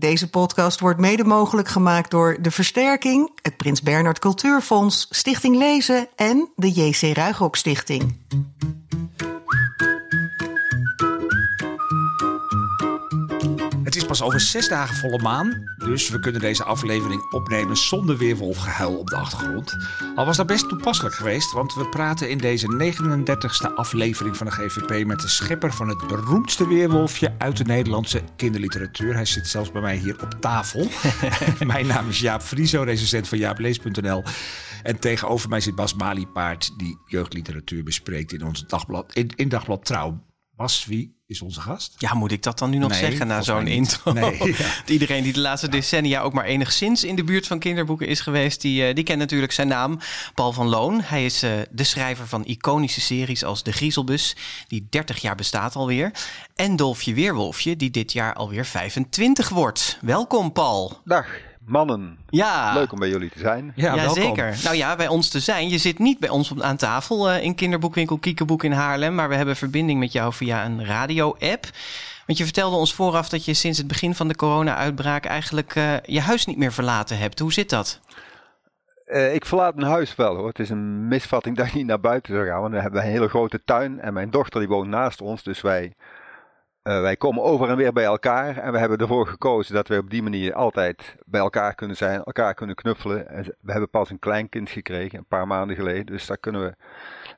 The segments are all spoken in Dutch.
Deze podcast wordt mede mogelijk gemaakt door De Versterking, het Prins Bernhard Cultuurfonds, Stichting Lezen en de JC Ruigrok Stichting. Pas over zes dagen volle maan, dus we kunnen deze aflevering opnemen zonder weerwolfgehuil op de achtergrond. Al was dat best toepasselijk geweest, want we praten in deze 39e aflevering van de GVP met de schepper van het beroemdste weerwolfje uit de Nederlandse kinderliteratuur. Hij zit zelfs bij mij hier op tafel. Mijn naam is Jaap Frieso, recensent van jaaplees.nl. En tegenover mij zit Bas Maliepaard, die jeugdliteratuur bespreekt in ons dagblad, in, in dagblad Trouw. Bas, wie is onze gast? Ja, moet ik dat dan nu nog Nee, zeggen na zo'n intro? Nee, ja. Iedereen die de laatste decennia ook maar enigszins in de buurt van kinderboeken is geweest, die, eh, die kent natuurlijk zijn naam. Paul van Loon. Hij is eh, de schrijver van iconische series als De Griezelbus, die 30 jaar bestaat alweer. En Dolfje Weerwolfje, die dit jaar alweer 25 wordt. Welkom, Paul. Dag, mannen. Ja. Leuk om bij jullie te zijn. Ja, zeker. Nou ja, bij ons te zijn. Je zit niet bij ons op- aan tafel eh, in kinderboekwinkel Kiekeboek in Haarlem, maar we hebben verbinding met jou via een radio-app. Want je vertelde ons vooraf dat je sinds het begin van de corona-uitbraak eigenlijk eh, je huis niet meer verlaten hebt. Hoe zit dat? Eh, ik verlaat mijn huis wel hoor. Het is een misvatting dat ik niet naar buiten zou gaan. Want we hebben een hele grote tuin en mijn dochter die woont naast ons. Dus wij, eh, wij komen over en weer bij elkaar. En we hebben ervoor gekozen dat we op die manier altijd bij elkaar kunnen zijn. Elkaar kunnen knuffelen. En we hebben pas een kleinkind gekregen, een paar maanden geleden. Dus daar kunnen we,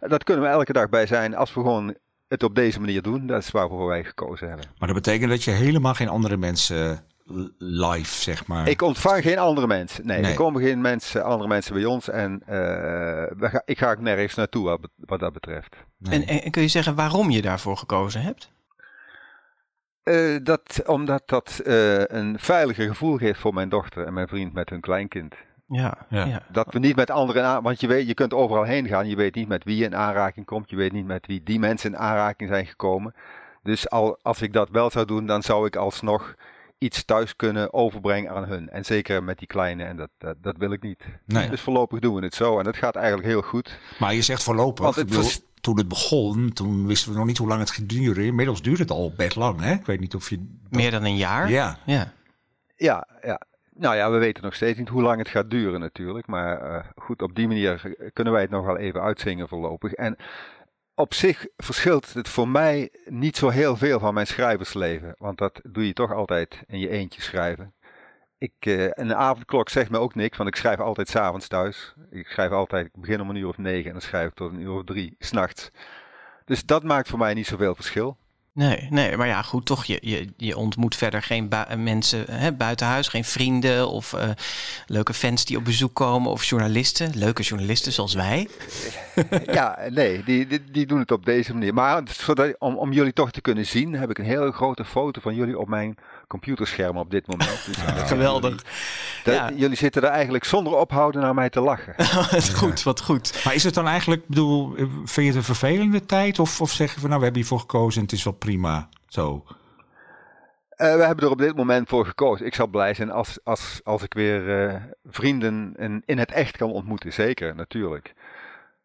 dat kunnen we elke dag bij zijn als we gewoon het op deze manier doen. Dat is waarvoor wij gekozen hebben. Maar dat betekent dat je helemaal geen andere mensen eh, live, zeg maar. Ik ontvang geen andere mensen. Nee, Nee. er komen geen mensen, andere mensen bij ons. En eh, we ga- ik ga ook nergens naartoe wat, wat dat betreft. Nee. En, en kun je zeggen waarom je daarvoor gekozen hebt? Eh, dat, omdat dat eh, een veiliger gevoel geeft voor mijn dochter en mijn vriend met hun kleinkind. Ja, Ja. ja. Dat we niet met anderen aan, want je, weet, je kunt overal heen gaan. Je weet niet met wie je in aanraking komt. Je weet niet met wie die mensen in aanraking zijn gekomen. Dus al, als ik dat wel zou doen, dan zou ik alsnog iets thuis kunnen overbrengen aan hun. En zeker met die kleine, en dat, dat, dat wil ik niet. Nee. Dus voorlopig doen we het zo. En dat gaat eigenlijk heel goed. Maar je zegt voorlopig. Want het Ik bedoel, vers- Toen het begon, toen wisten we nog niet hoe lang het ging duren. Inmiddels duurt het al best lang, hè? Ik weet niet of je... Meer dan een jaar? Ja. ja. Ja, ja. Nou ja, we weten nog steeds niet hoe lang het gaat duren natuurlijk. Maar eh, goed, op die manier kunnen wij het nog wel even uitzingen voorlopig. En op zich verschilt het voor mij niet zo heel veel van mijn schrijversleven. Want dat doe je toch altijd in je eentje schrijven. Ik, eh, een avondklok zegt me ook niks, want ik schrijf altijd s'avonds thuis. Ik schrijf altijd, ik begin om een uur of negen en dan schrijf ik tot een uur of drie s'nachts. Dus dat maakt voor mij niet zoveel verschil. Nee, nee, maar ja, goed, toch, je, je, je ontmoet verder geen bui- mensen hè, buiten huis, geen vrienden of eh, leuke fans die op bezoek komen of journalisten, leuke journalisten zoals wij. ja, nee, die, die, die doen het op deze manier. Maar zodat, om, om jullie toch te kunnen zien, heb ik een hele grote foto van jullie op mijn computerscherm op dit moment. Dus, eh, Geweldig. dat- Ja. Jullie zitten er eigenlijk zonder ophouden naar mij te lachen. Wat goed, wat goed. Maar is het dan eigenlijk, bedoel, vind je het een vervelende tijd? Of, of zeg je van, nou, we hebben hiervoor gekozen en het is wel prima, zo? Eh, we hebben er op dit moment voor gekozen. Ik zal blij zijn als, als, als ik weer eh, vrienden in, in het echt kan ontmoeten. Zeker, natuurlijk.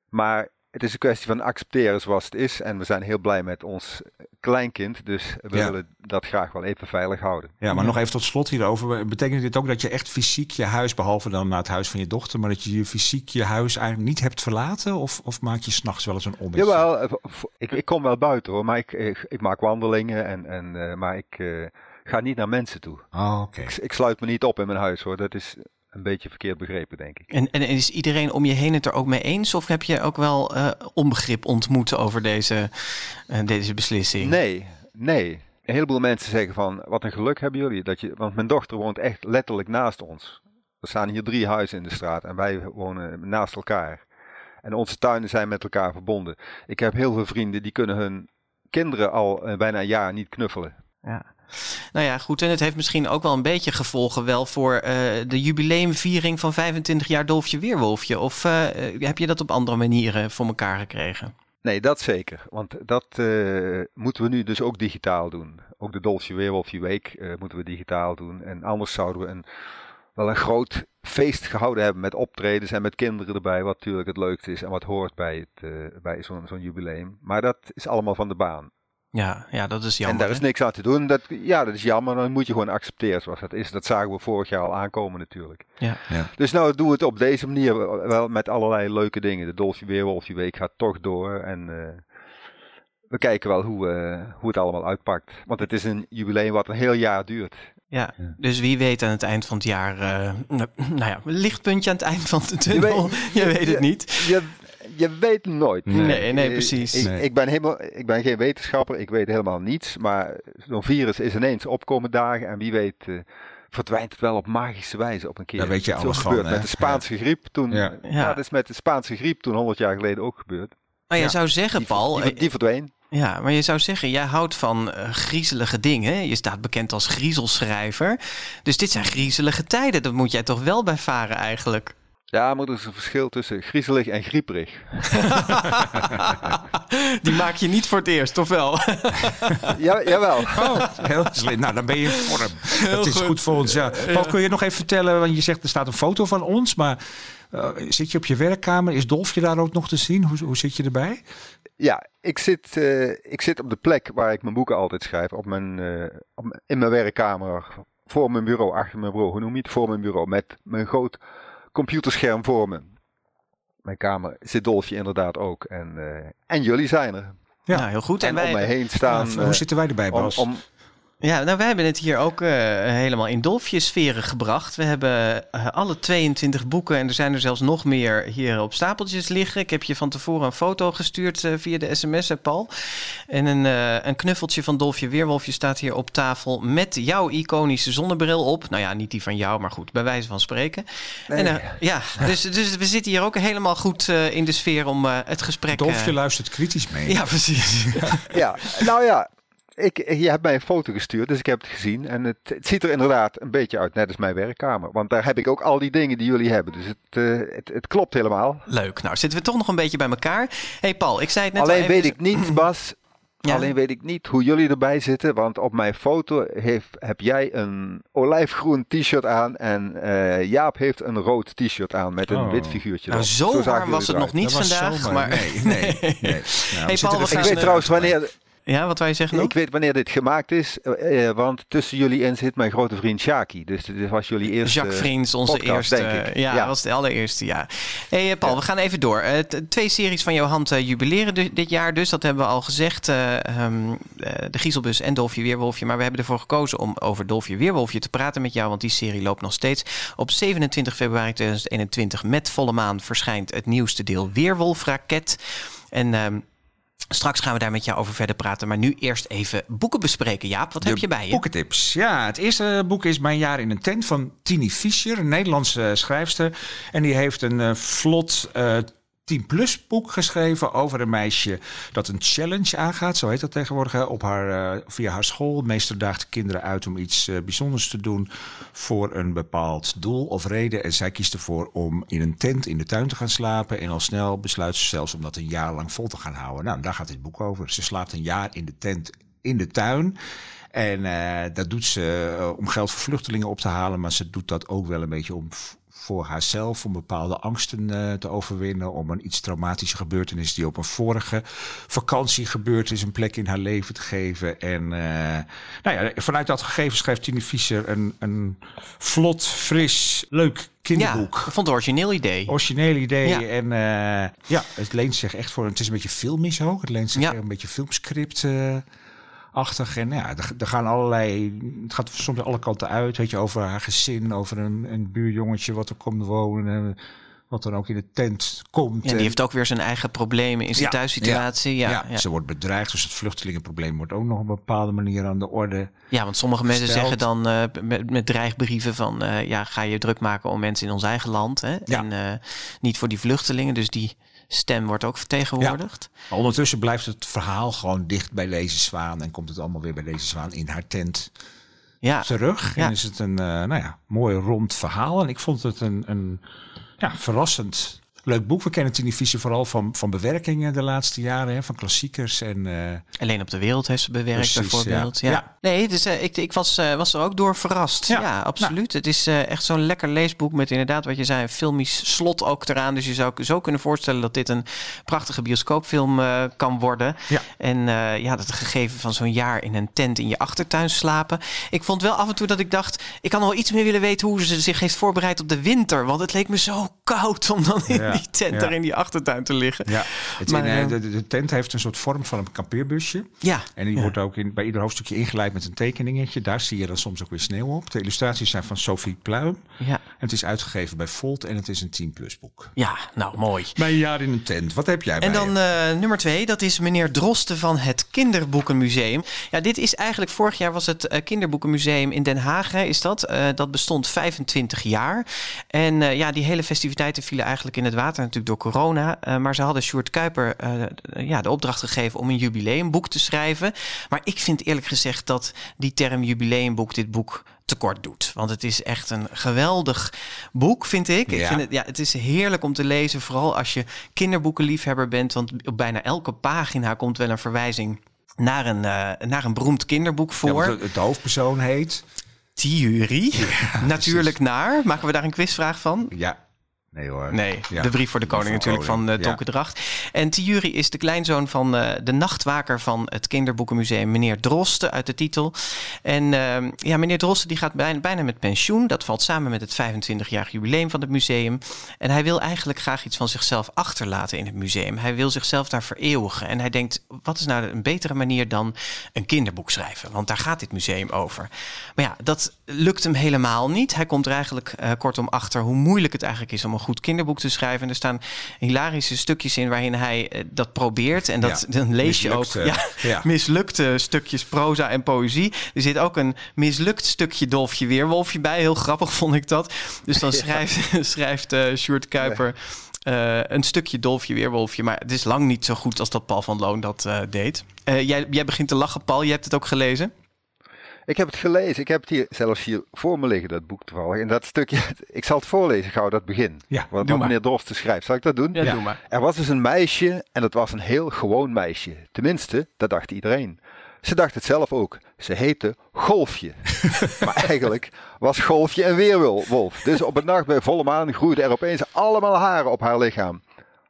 Maar het is een kwestie van accepteren zoals het is. En we zijn heel blij met ons kleinkind. Dus we Ja. willen dat graag wel even veilig houden. Ja, maar nog even tot slot hierover. Betekent dit ook dat je echt fysiek je huis, behalve dan naar het huis van je dochter, maar dat je je fysiek je huis eigenlijk niet hebt verlaten? Of, of maak je s'nachts wel eens een ommetje? Jawel, eh, ik, ik kom wel buiten hoor. Maar ik, ik, ik maak wandelingen. En, en, eh, maar ik eh, ga niet naar mensen toe. Oh, oké. Ik, ik sluit me niet op in mijn huis hoor. Dat is een beetje verkeerd begrepen, denk ik. En, en is iedereen om je heen het er ook mee eens? Of heb je ook wel eh, onbegrip ontmoet over deze, eh, deze beslissing? Nee, nee. Een heleboel mensen zeggen van, wat een geluk hebben jullie. Dat je, want mijn dochter woont echt letterlijk naast ons. Er staan hier drie huizen in de straat en wij wonen naast elkaar. En onze tuinen zijn met elkaar verbonden. Ik heb heel veel vrienden die kunnen hun kinderen al eh, bijna een jaar niet knuffelen. Ja. Nou ja, goed. En het heeft misschien ook wel een beetje gevolgen wel voor eh, de jubileumviering van 25 jaar Dolfje Weerwolfje. Of eh, eh, heb je dat op andere manieren voor elkaar gekregen? Nee, dat zeker. Want dat moeten we nu dus ook digitaal doen. Ook de Dolce Weerwolfje Week moeten we digitaal doen. En anders zouden we een, wel een groot feest gehouden hebben met optredens en met kinderen erbij. Wat natuurlijk het leukste is en wat hoort bij, bij zo'n zo'n jubileum. Maar dat is allemaal van de baan. Ja, ja, dat is En jammer. daar is niks aan te doen. Dat, ja, dat is jammer. Dan moet je gewoon accepteren zoals dat is. Dat zagen we vorig jaar al aankomen natuurlijk. Ja. Ja. Dus nou doen we het op deze manier wel met allerlei leuke dingen. De Dolfje Weerwolfje Week gaat toch door. En eh, we kijken wel hoe, eh, hoe het allemaal uitpakt. Want het is een jubileum wat een heel jaar duurt. Ja, Ja. dus wie weet aan het eind van het jaar, eh, nou ja, een lichtpuntje aan het eind van de Je tunnel. weet- Je weet je- het niet. Je, je weet nooit. Nee, nee, precies. Ik, Nee. ik, ben helemaal, ik ben geen wetenschapper, ik weet helemaal niets. Maar zo'n virus is ineens opkomen dagen. En wie weet eh, verdwijnt het wel op magische wijze op een keer. Daar weet je alles van, gebeurd hè? Met de Spaanse griep toen. Ja. Dat is met de Spaanse griep toen 100 jaar geleden ook gebeurd. Maar je Ja. zou zeggen, Die, Paul, die, eh, die verdween. ja, maar je zou zeggen, jij houdt van eh, griezelige dingen. Je staat bekend als griezelschrijver. Dus dit zijn griezelige tijden. Dat moet jij toch wel bij varen eigenlijk. Ja, maar er is een verschil tussen griezelig en grieperig. Die maak je niet voor het eerst, of wel? Ja, jawel. Oh, heel slim. Nou, dan ben je in vorm. dat is goed. goed. voor ons. Ja. Paul, kun je nog even vertellen, want je zegt er staat een foto van ons, maar eh, zit je op je werkkamer? Is Dolfje daar ook nog te zien? Hoe, hoe zit je erbij? Ja, ik zit, eh, ik zit op de plek waar ik mijn boeken altijd schrijf. Op mijn, eh, op in mijn werkkamer. Voor mijn bureau, achter mijn bureau. Hoe noem je het? Voor mijn bureau. Met mijn groot computerscherm voor me. Mijn kamer zit Dolfje inderdaad ook. En, eh, en jullie zijn er. Ja. Nou, heel goed. En, En, wij, om mij heen staan. hoe eh, zitten wij erbij, om, Bas? om, Ja, nou, wij hebben het hier ook eh, helemaal in dolfjesferen gebracht. We hebben eh, alle 22 boeken en er zijn er zelfs nog meer hier op stapeltjes liggen. Ik heb je van tevoren een foto gestuurd eh, via de sms, hè, Paul. En een, eh, een knuffeltje van Dolfje Weerwolfje staat hier op tafel met jouw iconische zonnebril op. Nou ja, niet die van jou, maar goed, bij wijze van spreken. Nee. En, ja, dus, dus we zitten hier ook helemaal goed eh, in de sfeer om eh, het gesprek... Dolfje luistert kritisch mee. ja, precies. ja, nou ja. Ik, je hebt mij een foto gestuurd, dus ik heb het gezien. En het, het ziet er inderdaad een beetje uit, net als mijn werkkamer. Want daar heb ik ook al die dingen die jullie hebben. Dus het, eh, het, het klopt helemaal. Leuk. Nou, zitten we toch nog een beetje bij elkaar. hey Paul, ik zei het net al Alleen even- weet ik niet, Bas. Ja. Alleen weet ik niet hoe jullie erbij zitten. Want op mijn foto heeft, heb jij een olijfgroen t-shirt aan. En eh, Jaap heeft een rood t-shirt aan met een Oh. wit figuurtje. Nou, erop. zo zagen warm was het eruit. nog niet vandaag. Maar... Nee, nee, nee. Nou, we Paul, Ik weet trouwens wanneer, Ja, wat wij zeggen ik weet wanneer dit gemaakt is. eh, eh, want tussen jullie in zit mijn grote vriend Shaki. Dus dit was jullie eerste... Jacques Vriends, onze podcast, eerste. Ja, Ja. dat was de allereerste, ja. hey, eh, Paul, we gaan even door. Twee series van jouw hand jubileren dit jaar dus. Dat hebben we al gezegd. eh, ehm, eh, de Giezelbus en Dolfje Weerwolfje. Maar we hebben ervoor gekozen om over Dolfje Weerwolfje te praten met jou. Want die serie loopt nog steeds. Op 27 februari 2021 met volle maan verschijnt het nieuwste deel Weerwolfraket. En... ehm, Straks gaan we daar met jou over verder praten. Maar nu eerst even boeken bespreken. Jaap, wat heb je bij je? Boekentips. Ja, het eerste boek is Mijn jaar in een tent van Tini Fischer, een Nederlandse schrijfster. En die heeft een eh, vlot eh 10-plus boek geschreven over een meisje dat een challenge aangaat. Zo heet dat tegenwoordig. Hè, op haar, eh, via haar school. Meester daagt de kinderen uit om iets eh, bijzonders te doen voor een bepaald doel of reden. En zij kiest ervoor om in een tent in de tuin te gaan slapen. En al snel besluit ze zelfs om dat een jaar lang vol te gaan houden. Nou, daar gaat dit boek over. Ze slaapt een jaar in de tent in de tuin. En eh, dat doet ze om geld voor vluchtelingen op te halen. Maar ze doet dat ook wel een beetje om voor haarzelf. Om bepaalde angsten eh, te overwinnen. Om een iets traumatische gebeurtenis die op een vorige vakantie gebeurd is. Een plek in haar leven te geven. En eh, nou ja, vanuit dat gegeven schrijft Tine Fischer een, een vlot, fris, leuk ja, kinderboek. ik vond het een origineel idee. Origineel idee. Ja. En eh, ja, het leent zich echt voor. Het is een beetje filmisch ook. Het leent zich Ja. een beetje filmscript. Achtig. En ja, er, er gaan allerlei. Het gaat soms alle kanten uit. Weet je, over haar gezin, over een, een buurjongetje wat er komt wonen. eh, Wat dan ook in de tent komt. Ja, En- die heeft ook weer zijn eigen problemen in zijn Ja, thuissituatie. Ja, ja, ze wordt bedreigd. Dus het vluchtelingenprobleem wordt ook nog op een bepaalde manier aan de orde. Ja, want sommige mensen zeggen dan eh, met, met dreigbrieven van... eh, ja, ga je druk maken om mensen in ons eigen land. Hè? En eh, niet voor die vluchtelingen. Dus die stem wordt ook vertegenwoordigd. Maar ondertussen blijft het verhaal gewoon dicht bij deze zwaan. En komt het allemaal weer bij deze zwaan in haar tent Ja, terug. Ja. En is het een eh, nou ja, mooi rond verhaal. En ik vond het een, een ja, verrassend Leuk boek. We kennen televisie vooral van, van bewerkingen de laatste jaren. Hè, van klassiekers. En, eh, Alleen op de wereld heeft ze bewerkt, Precies, bijvoorbeeld. ja. Nee, dus, eh, ik, ik was, eh, was er ook door verrast. Ja, Ja. absoluut. Het is echt zo'n lekker leesboek met inderdaad wat je zei, een filmisch slot ook eraan. Dus je zou zo kunnen voorstellen dat dit een prachtige bioscoopfilm kan worden. Ja. En ja, dat gegeven van zo'n jaar in een tent in je achtertuin slapen. Ik vond wel af en toe dat ik dacht, ik kan wel iets meer willen weten hoe ze zich heeft voorbereid op de winter. Want het leek me zo koud om dan in Ja, die tent daar in die achtertuin te liggen. ja. Het, Maar, in, eh, eh, de, de, tent heeft een soort vorm van een kampeerbusje. Ja. En die wordt ook in, bij ieder hoofdstukje ingeleid met een tekeningetje. Daar zie je dan soms ook weer sneeuw op. De illustraties zijn van Sophie Pluim. Ja. En het is uitgegeven bij Volt en het is een 10 plus boek. ja, nou mooi. Bij een jaar in een tent. Wat heb jij bij En dan eh, nummer twee, dat is meneer Drosten van het Kinderboekenmuseum. Ja, dit is eigenlijk, vorig jaar was het Kinderboekenmuseum in Den Haag, hè, is dat? Dat bestond 25 jaar. En ja, die hele festiviteiten vielen eigenlijk in het water natuurlijk door corona. Eh, maar ze hadden Sjoerd Kuiper eh, ja, de opdracht gegeven om een jubileumboek te schrijven. Maar ik vind eerlijk gezegd dat die term jubileumboek dit boek tekort doet. Want het is echt een geweldig boek, vind ik. ik Ja. vind het, ja, het is heerlijk om te lezen, vooral als je kinderboekenliefhebber bent. Want op bijna elke pagina komt wel een verwijzing naar een, eh, naar een beroemd kinderboek Ja, voor. de, de hoofdpersoon heet... Theorie. Natuurlijk naar. Maken we daar een quizvraag van? Ja. Nee hoor. Nee, Ja. de brief voor de koning natuurlijk koning, van uh, ja. Tonke Dracht. En Thierry is de kleinzoon van eh, de nachtwaker van het kinderboekenmuseum, meneer Drosten, uit de titel. En ehm, ja, meneer Drosten die gaat bijna, bijna met pensioen. Dat valt samen met het 25-jarig jubileum van het museum. En hij wil eigenlijk graag iets van zichzelf achterlaten in het museum. Hij wil zichzelf daar vereeuwigen. En hij denkt, wat is nou een betere manier dan een kinderboek schrijven? Want daar gaat dit museum over. Maar ja, dat lukt hem helemaal niet. Hij komt er eigenlijk eh, kortom achter hoe moeilijk het eigenlijk is om een goed kinderboek te schrijven. En er staan hilarische stukjes in waarin hij eh, dat probeert. En dat, Ja, dan lees je ook mislukte, ja, ja. mislukte stukjes proza en poëzie. Er zit ook een mislukt stukje Dolfje Weerwolfje bij. Heel grappig vond ik dat. Dus dan schrijft, schrijft eh Sjoerd Kuiper... eh, een stukje Dolfje Weerwolfje. Maar het is lang niet zo goed als dat Paul van Loon dat deed. Jij, jij begint te lachen, Paul. Je hebt het ook gelezen. Ik heb het gelezen. Ik heb het hier zelfs hier voor me liggen, dat boek toevallig. En dat stukje, ik zal het voorlezen gauw, dat begin. Ja, wat doe wat maar. meneer Drosten schrijft. Zal ik dat doen? Ja, Ja. doe maar. Er was dus een meisje en dat was een heel gewoon meisje. Tenminste, dat dacht iedereen. Ze dacht het zelf ook. Ze heette Golfje. maar eigenlijk was Golfje een weerwolf. Dus op een nacht bij volle maan groeiden er opeens allemaal haren op haar lichaam.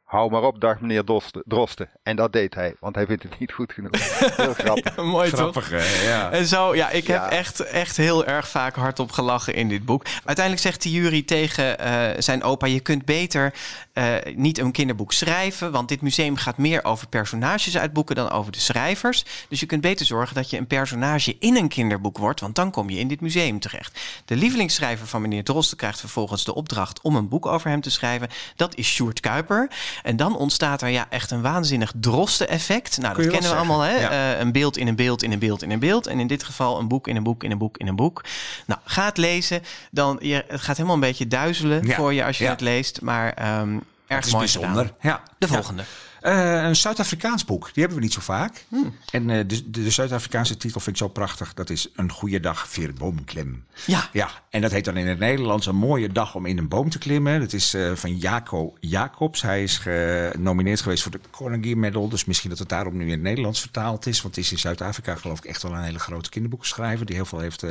Hou maar op, dacht meneer Drosten. Drosten. En dat deed hij, want hij vindt het niet goed genoeg. Heel grappig. Mooi toch? Grappig, hè? Ja. En zo, ja, ik heb echt, echt heel erg vaak hardop gelachen in dit boek. Uiteindelijk zegt de jury tegen eh, zijn opa: Je kunt beter eh, niet een kinderboek schrijven. Want dit museum gaat meer over personages uit boeken dan over de schrijvers. Dus je kunt beter zorgen dat je een personage in een kinderboek wordt. Want dan kom je in dit museum terecht. De lievelingsschrijver van meneer Drosten krijgt vervolgens de opdracht om een boek over hem te schrijven. Dat is Sjoerd Kuiper. En dan ontstaat er ja echt een waanzinnig Drosten-effect. Nou, dat kennen we allemaal, hè? ja. Eh, een beeld in een beeld in een beeld in een beeld. En in dit geval een boek in een boek in een boek in een boek. Nou, ga het lezen. Dan, je, het gaat helemaal een beetje duizelen Ja. voor je als je Ja. het leest. Maar ehm erg mooi bijzonder. gedaan. Ja. De volgende. Eh, een Zuid-Afrikaans boek. Die hebben we niet zo vaak. Hmm. En eh, de, de, Zuid-Afrikaanse titel vind ik zo prachtig. Dat is Een goede dag voor boomklem. Ja. Ja, en dat heet dan in het Nederlands Een mooie dag om in een boom te klimmen. Dat is eh, van Jaco Jacobs. Hij is genomineerd geweest voor de Carnegie Medal. Dus misschien dat het daarom nu in het Nederlands vertaald is. Want het is in Zuid-Afrika geloof ik echt wel een hele grote kinderboekenschrijver. Die heel veel heeft,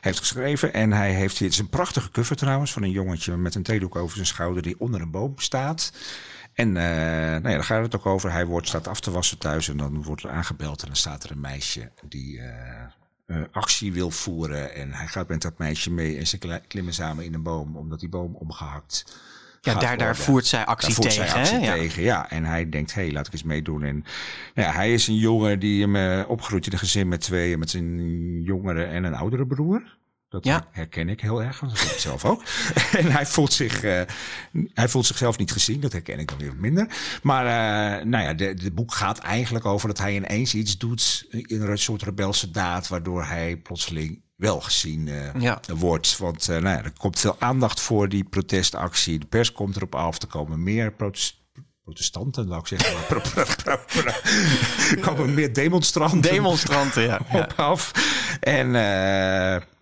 heeft geschreven. En hij heeft hier, het is een prachtige cover trouwens. Van een jongetje met een theedoek over zijn schouder die onder een boom staat. En eh, nou ja, daar gaat het ook over. Hij wordt, staat af te wassen thuis en dan wordt er aangebeld. En dan staat er een meisje die eh, eh, actie wil voeren. En hij gaat met dat meisje mee en ze klimmen samen in een boom. Omdat die boom omgehakt Ja, daar, daar voert zij actie Daar voert tegen. zij actie hè? Ja. tegen, ja. En hij denkt, hé, hey, laat ik eens meedoen. En nou ja, hij is een jongen die hem eh, opgroeit in een gezin met twee, met zijn jongere en een oudere broer. Dat Ja. herken ik heel erg, want dat ik zelf ook. en hij voelt, zich, eh, hij voelt zichzelf niet gezien, dat herken ik dan weer minder. Maar eh, nou ja, de, de boek gaat eigenlijk over dat hij ineens iets doet, in een soort rebelse daad, waardoor hij plotseling wel gezien eh, Ja. wordt. Want nou ja, er komt veel aandacht voor die protestactie. De pers komt erop af. Er komen meer protest protestanten, wou ik zeggen. Er komen meer demonstranten Demonstranten, ja. ja. op af. En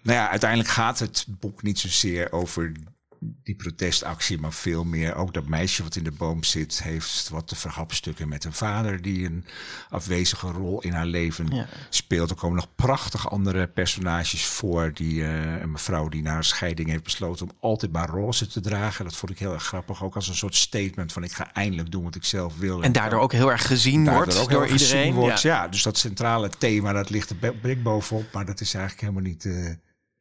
nou ja, uiteindelijk gaat het boek niet zozeer over die protestactie, maar veel meer ook dat meisje wat in de boom zit, heeft wat te verhapstukken met een vader die een afwezige rol in haar leven Ja. speelt. Er komen nog prachtig andere personages voor. Die, eh, een mevrouw die na haar scheiding heeft besloten om altijd maar roze te dragen. Dat vond ik heel erg grappig. Ook als een soort statement van ik ga eindelijk doen wat ik zelf wil. En daardoor ook heel erg gezien wordt ook door iedereen. wordt. Ja. Ja. dus dat centrale thema, dat ligt er blik bovenop. Maar dat is eigenlijk helemaal niet... eh,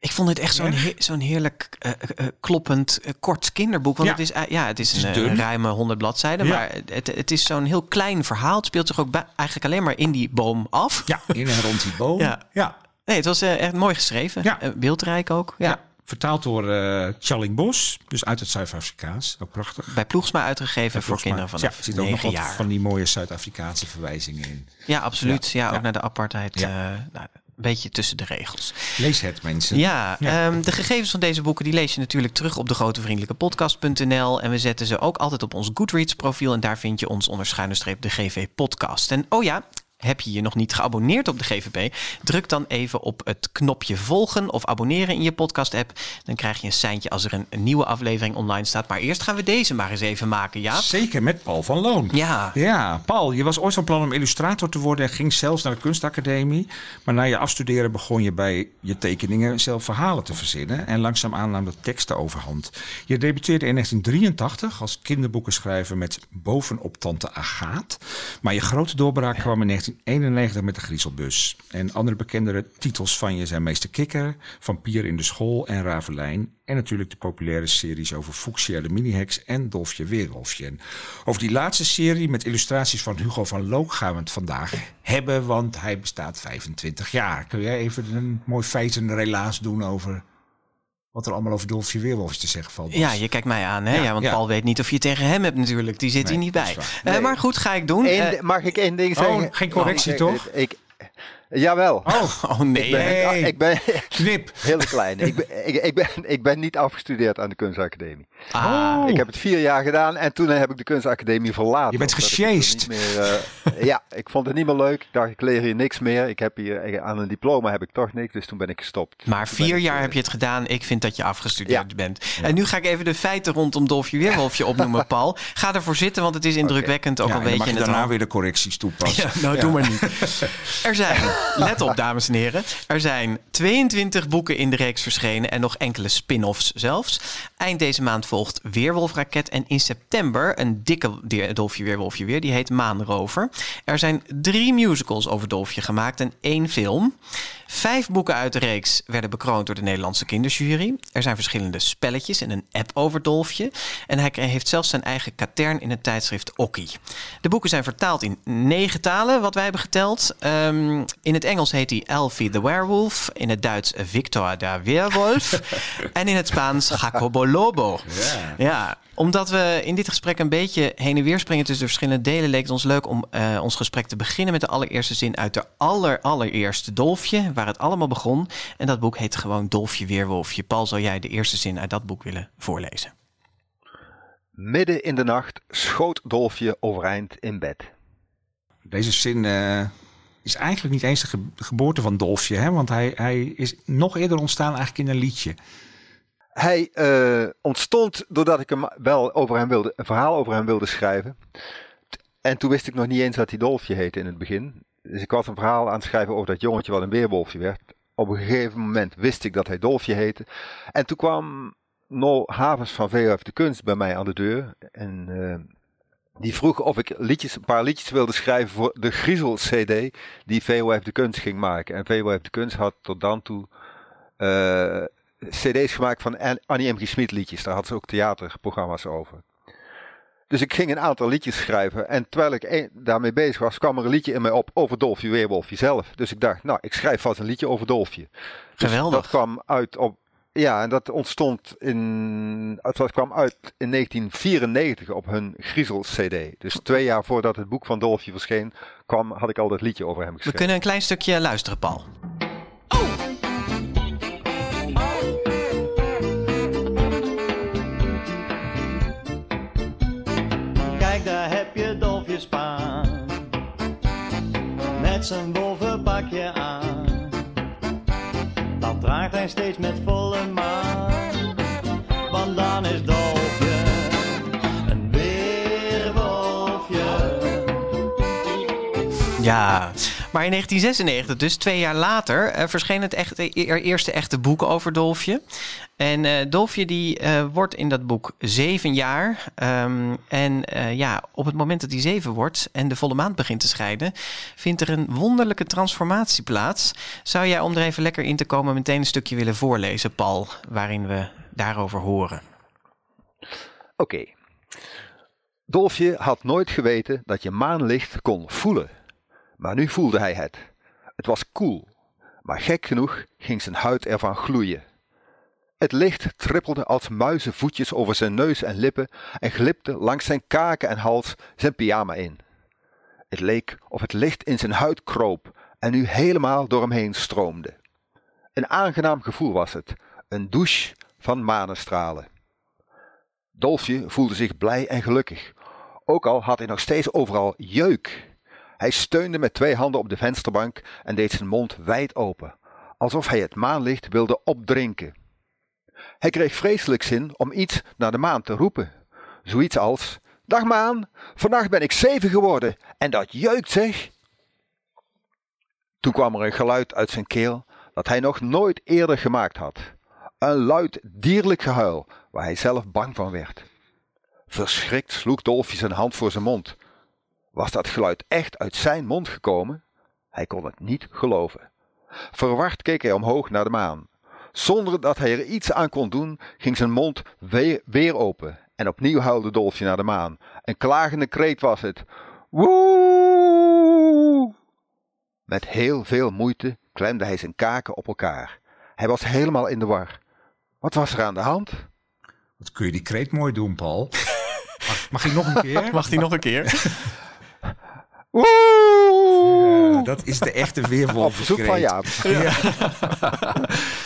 Ik vond het echt zo'n Ja? he- zo'n heerlijk eh, eh, kloppend eh, kort kinderboek. Want Ja. het is, ja, het is, Het is een, ruime 100 bladzijden. Ja. Maar het, het is zo'n heel klein verhaal. Het speelt zich ook bij- eigenlijk alleen maar in die boom af. ja, in en rond die boom. Ja. ja. Nee, het was echt mooi geschreven. Ja. Beeldrijk ook. Ja. Ja, vertaald door eh Charling Bos, dus uit het Zuid-Afrikaans. Ook prachtig. Bij Ploegsma uitgegeven voor kinderen vanaf ja, er zitten ook nog wat jaar. van die mooie Zuid-Afrikaanse verwijzingen in. Ja, absoluut. Ja, Ja. ook naar de apartheid. Ja. nou, beetje tussen de regels. Lees het, mensen. Ja, Ja. ehm, de gegevens van deze boeken die lees je natuurlijk terug op de grotevriendelijkepodcast.nl. En we zetten ze ook altijd op ons Goodreads profiel. En daar vind je ons onder schuine streep de GV podcast. En oh ja, heb je je nog niet geabonneerd op de GVP? Druk dan even op het knopje volgen of abonneren in je podcast app. Dan krijg je een seintje als er een, een nieuwe aflevering online staat. Maar eerst gaan we deze maar eens even maken, ja? Zeker met Paul van Loon. Ja. Ja, Paul, je was ooit van plan om illustrator te worden en ging zelfs naar de kunstacademie. Maar na je afstuderen begon je bij je tekeningen zelf verhalen te verzinnen. En langzaamaan nam de teksten overhand. Je debuteerde in 1983 als kinderboekenschrijver met Bovenop Tante Agaat. Maar je grote doorbraak kwam in 1991 met de Griezelbus. En andere bekendere titels van je zijn Meester Kikker, Vampier in de School en Ravelijn. En natuurlijk de populaire series over Fuchsia de Miniheks en Dolfje Weerwolfje. Over die laatste serie met illustraties van Hugo van Look gaan we het vandaag hebben, want hij bestaat 25 jaar. Kun jij even een mooi feit en relaas doen over wat er allemaal over Dolfje Weerwolfje te zeggen valt? Ja, je kijkt mij aan, hè? Ja, Ja, want ja. Paul weet niet of je tegen hem hebt natuurlijk. Die zit Nee, hier niet bij. Eh, maar goed, ga ik doen. Eén Eh, mag ik één ding Oh, zeggen? geen correctie, Ik- toch? Ik, jawel. Oh, oh nee, ik, ben, nee. ik ben knip. heel klein. ik, ben, ik, ik, ben, ik ben niet afgestudeerd aan de kunstacademie. Ah. Ik heb het vier jaar gedaan en toen heb ik de kunstacademie verlaten. Je bent gesjeest. eh, ja, ik vond het niet meer leuk. Ik dacht, ik leer hier niks meer. Ik heb hier, eh, aan een diploma heb ik toch niks, dus toen ben ik gestopt. Maar Toen vier jaar eh, heb je het gedaan. Ik vind dat je afgestudeerd Ja. bent. En nu ga ik even de feiten rondom Dolfje Weerwolfje opnoemen, Paul. Ga ervoor zitten, want het is indrukwekkend. Ook Ja, al en dan weet mag je het daarna al. weer de correcties toepassen. Ja, nou, doe maar niet. Er zijn, let op dames en heren, er zijn 22 boeken in de reeks verschenen en nog enkele spin-offs zelfs. Eind deze maand volgt Weerwolfraket en in september een dikke Dolfje Weerwolfje weer, die heet Maanrover. Er zijn drie musicals over Dolfje gemaakt en één film. Vijf boeken uit de reeks werden bekroond door de Nederlandse kinderjury. Er zijn verschillende spelletjes en een app over Dolfje. En hij heeft zelfs zijn eigen katern in het tijdschrift Okkie. De boeken zijn vertaald in negen talen, wat wij hebben geteld. In het Engels heet hij Elfie the Werewolf. In het Duits Victor de Weerwolf. en in het Spaans Jacobo Lobo. Ja. Ja, omdat we in dit gesprek een beetje heen en weer springen tussen de verschillende delen, leek het ons leuk om eh, ons gesprek te beginnen met de allereerste zin uit de aller, allereerste Dolfje, waar het allemaal begon. En dat boek heet gewoon Dolfje Weerwolfje. Paul, zou jij de eerste zin uit dat boek willen voorlezen? Midden in de nacht schoot Dolfje overeind in bed. Deze zin eh, is eigenlijk niet eens de ge- de geboorte van Dolfje, hè? want hij, hij is nog eerder ontstaan eigenlijk in een liedje. Hij eh, ontstond doordat ik hem wel over hem wilde, een verhaal over hem wilde schrijven. En toen wist ik nog niet eens dat hij Dolfje heette in het begin. Dus ik was een verhaal aan het schrijven over dat jongetje wat een weerwolfje werd. Op een gegeven moment wist ik dat hij Dolfje heette. En toen kwam Nol Havens van VOF de Kunst bij mij aan de deur. En eh, die vroeg of ik liedjes, een paar liedjes wilde schrijven voor de Griezel CD die VOF de Kunst ging maken. En VOF de Kunst had tot dan toe eh, cd's gemaakt van An- Annie M. G. Schmid liedjes. Daar had ze ook theaterprogramma's over. Dus ik ging een aantal liedjes schrijven. En terwijl ik een- daarmee bezig was, kwam er een liedje in mij op over Dolfje Weerwolfje zelf. Dus ik dacht, nou, ik schrijf vast een liedje over Dolfje. Dus Geweldig. dat kwam uit op... Ja, en dat ontstond in... Dat kwam uit in 1994 op hun Griezel-cd. Dus twee jaar voordat het boek van Dolfje verscheen, kwam, had ik al dat liedje over hem We geschreven. kunnen een klein stukje luisteren, Paul. Kijk, daar heb je Dolfje Spaan. Met zijn bovenpakje aan draagt hij steeds met volle maan. Want dan is Dolfje een weerwolfje. Ja maar in 1996, dus twee jaar later, eh, verscheen het e- eerste echte boek over Dolfje. En eh Dolfje die eh, wordt in dat boek zeven jaar. Ehm, en ja, op het moment dat hij zeven wordt en de volle maand begint te scheiden, vindt er een wonderlijke transformatie plaats. Zou jij, om er even lekker in te komen, meteen een stukje willen voorlezen, Paul, waarin we daarover horen? Oké. Dolfje had nooit geweten dat je maanlicht kon voelen. Maar nu voelde hij het. Het was koel, maar gek genoeg ging zijn huid ervan gloeien. Het licht trippelde als muizenvoetjes over zijn neus en lippen en glipte langs zijn kaken en hals zijn pyjama in. Het leek of het licht in zijn huid kroop en nu helemaal door hem heen stroomde. Een aangenaam gevoel was het, een douche van manestralen. Dolfje voelde zich blij en gelukkig, ook al had hij nog steeds overal jeuk. Hij steunde met twee handen op de vensterbank en deed zijn mond wijd open, alsof hij het maanlicht wilde opdrinken. Hij kreeg vreselijk zin om iets naar de maan te roepen. Zoiets als: Dag maan, vannacht ben ik zeven geworden en dat jeukt zeg. Toen kwam er een geluid uit zijn keel dat hij nog nooit eerder gemaakt had. Een luid dierlijk gehuil waar hij zelf bang van werd. Verschrikt sloeg Dolfje zijn hand voor zijn mond. Was dat geluid echt uit zijn mond gekomen? Hij kon het niet geloven. Verward keek hij omhoog naar de maan. Zonder dat hij er iets aan kon doen, ging zijn mond weer, weer open en opnieuw huilde Dolfje naar de maan. Een klagende kreet was het. Woe! Met heel veel moeite klemde hij zijn kaken op elkaar. Hij was helemaal in de war. Wat was er aan de hand? Wat kun je die kreet mooi doen, Paul? Mag, mag ik nog een keer? Mag hij nog een keer? Woe! Ja, dat is de echte weerwolf. Op verzoek van Jaap.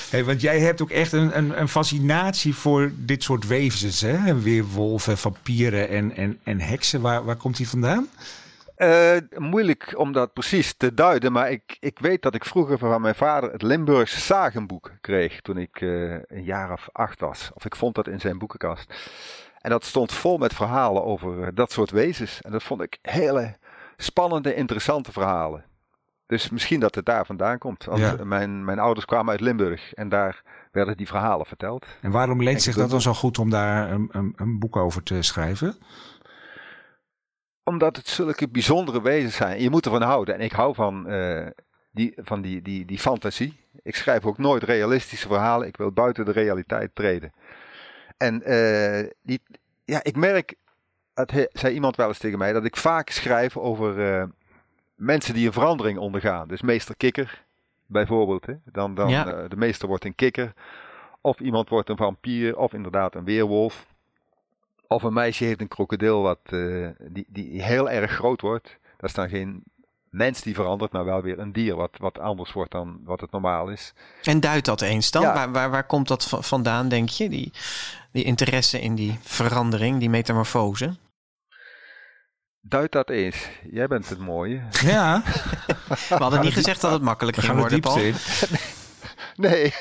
Hey, want jij hebt ook echt een, een, een fascinatie voor dit soort wezens, hè? Weerwolven, vampieren en, en, en heksen. Waar, waar komt die vandaan? Eh, moeilijk om dat precies te duiden, maar ik, ik weet dat ik vroeger van mijn vader het Limburgse Sagenboek kreeg toen ik eh, een jaar of acht was. Of ik vond dat in zijn boekenkast. En dat stond vol met verhalen over eh, dat soort wezens. En dat vond ik hele spannende, interessante verhalen. Dus misschien dat het daar vandaan komt. Want Ja. mijn, mijn ouders kwamen uit Limburg en daar werden die verhalen verteld. En waarom leent zich dat dan zo goed om daar een, een, een boek over te schrijven? Omdat het zulke bijzondere wezens zijn. Je moet ervan houden. En ik hou van, eh, die, van die, die, die fantasie. Ik schrijf ook nooit realistische verhalen. Ik wil buiten de realiteit treden. En eh, die, ja, ik merk, het he- zei iemand wel eens tegen mij, dat ik vaak schrijf over eh, mensen die een verandering ondergaan. Dus meester kikker, bijvoorbeeld. Hè? Dan, dan, Ja. eh, de meester wordt een kikker. Of iemand wordt een vampier, of inderdaad een weerwolf. Of een meisje heeft een krokodil wat, eh, die, die heel erg groot wordt. Dat is dan geen mens die verandert, maar wel weer een dier wat, wat anders wordt dan wat het normaal is. En duidt dat eens dan? Ja. Waar, waar, waar komt dat va- vandaan, denk je? Die, die interesse in die verandering, die metamorfose? Duid dat eens. Jij bent het mooie. Ja, We hadden niet gezegd dat het makkelijk ging gaan worden, Paul. in. Nee.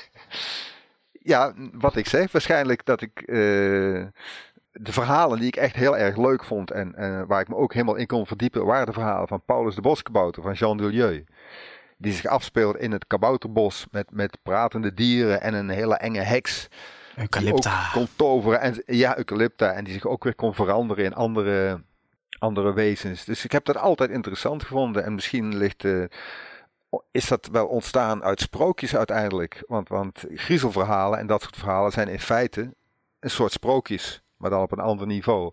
Ja, wat ik zeg, waarschijnlijk dat ik eh, de verhalen die ik echt heel erg leuk vond en eh, waar ik me ook helemaal in kon verdiepen, waren de verhalen van Paulus de Boskabouter van Jean Dulieu. Die zich afspeelt in het kabouterbos met, met pratende dieren en een hele enge heks. Die Eucalypta. ook kon toveren. En, ja, eucalypta. En die zich ook weer kon veranderen in andere, andere wezens. Dus ik heb dat altijd interessant gevonden. En misschien ligt, eh, is dat wel ontstaan uit sprookjes uiteindelijk. Want, want griezelverhalen en dat soort verhalen zijn in feite een soort sprookjes. Maar dan op een ander niveau.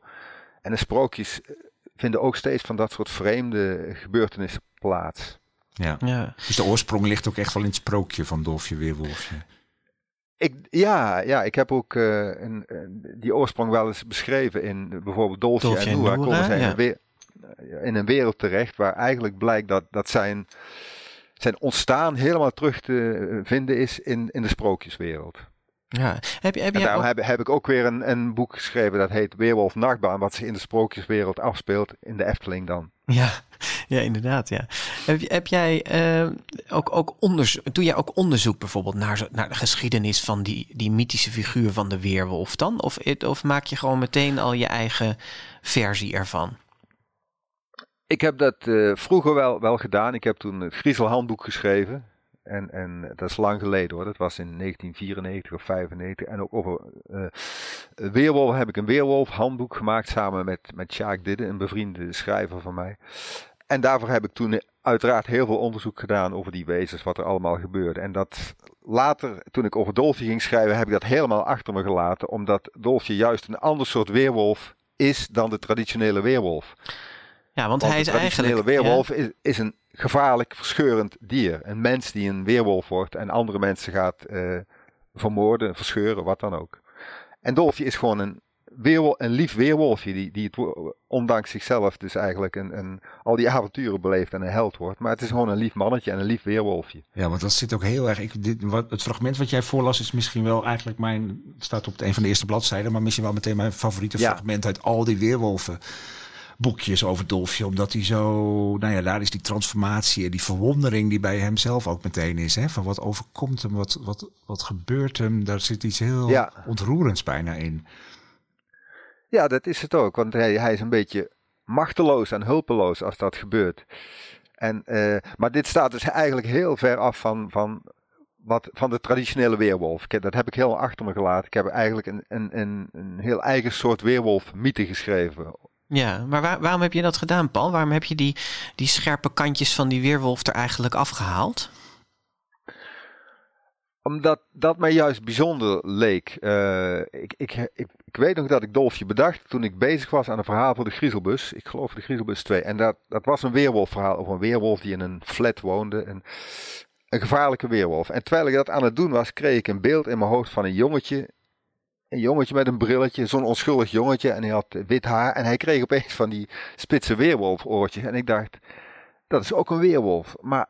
En de sprookjes eh, vinden ook steeds van dat soort vreemde gebeurtenissen plaats. Ja. Ja. Dus de oorsprong ligt ook echt wel in het sprookje van Dolfje Weerwolfje. Ik, ja, ja, ik heb ook eh, een, die oorsprong wel eens beschreven in bijvoorbeeld Dolfje en Noora. Komen zij in, ja. eh, in een wereld terecht waar eigenlijk blijkt dat, dat zijn, zijn ontstaan helemaal terug te vinden is in, in de sprookjeswereld. Ja. Heb, je- heb En daarom heb, heb ik ook weer een, een boek geschreven dat heet Weerwolf Nachtbaan, wat zich in de sprookjeswereld afspeelt, in de Efteling dan. Ja, ja, inderdaad. Ja. Heb, heb jij eh, ook, ook onderzoek, doe jij ook onderzoek bijvoorbeeld naar, naar de geschiedenis van die, die mythische figuur van de weerwolf dan? Of, of maak je gewoon meteen al je eigen versie ervan? Ik heb dat eh, vroeger wel, wel gedaan. Ik heb toen het Griezelhandboek geschreven. En, en dat is lang geleden hoor. Dat was in 1994 of 95. En ook over uh, Weerwolf heb ik een Weerwolf-handboek gemaakt samen met, met Sjaak Didde, een bevriende schrijver van mij. En daarvoor heb ik toen uiteraard heel veel onderzoek gedaan over die wezens, wat er allemaal gebeurde. En dat later, toen ik over Dolfje ging schrijven, heb ik dat helemaal achter me gelaten. Omdat Dolfje juist een ander soort weerwolf is dan de traditionele weerwolf. Ja, want, hij is eigenlijk... De traditionele weerwolf is, is een gevaarlijk, verscheurend dier. Een mens die een weerwolf wordt en andere mensen gaat uh, vermoorden, verscheuren, wat dan ook. En Dolfje is gewoon een, weerwolf, een lief weerwolfje, die, die het, ondanks zichzelf dus eigenlijk een, een, al die avonturen beleeft en een held wordt. Maar het is gewoon een lief mannetje en een lief weerwolfje. Ja, want dat zit ook heel erg... Ik, dit, wat, het fragment wat jij voorlas is misschien wel eigenlijk mijn... staat op een van de eerste bladzijden, maar misschien wel meteen mijn favoriete ja. fragment uit al die weerwolven boekjes over Dolfje. Omdat hij zo, nou ja, daar is die transformatie en die verwondering die bij hem zelf ook meteen is. Hè? Van wat overkomt hem, wat, wat, wat gebeurt hem. Daar zit iets heel ja. ontroerends bijna in. Ja, dat is het ook. Want hij, hij is een beetje machteloos en hulpeloos als dat gebeurt. En, uh, maar dit staat dus eigenlijk heel ver af van, van, wat, van de traditionele weerwolf. Ik, dat heb ik heel achter me gelaten. Ik heb eigenlijk een, een, een, een heel eigen soort weerwolf-mythe geschreven. Ja, maar waar, waarom heb je dat gedaan, Paul? Waarom heb je die, die scherpe kantjes van die weerwolf er eigenlijk afgehaald? Omdat dat mij juist bijzonder leek. Ik, ik, ik, ik, weet nog dat ik Dolfje bedacht toen ik bezig was aan een verhaal voor de Griezelbus. Ik geloof de Griezelbus 2. En dat, dat was een weerwolfverhaal over een weerwolf die in een flat woonde. En een gevaarlijke weerwolf. En terwijl ik dat aan het doen was, kreeg ik een beeld in mijn hoofd van een jongetje een jongetje met een brilletje, zo'n onschuldig jongetje. En hij had wit haar. En hij kreeg opeens van die spitse weerwolfoortjes. En ik dacht, dat is ook een weerwolf. Maar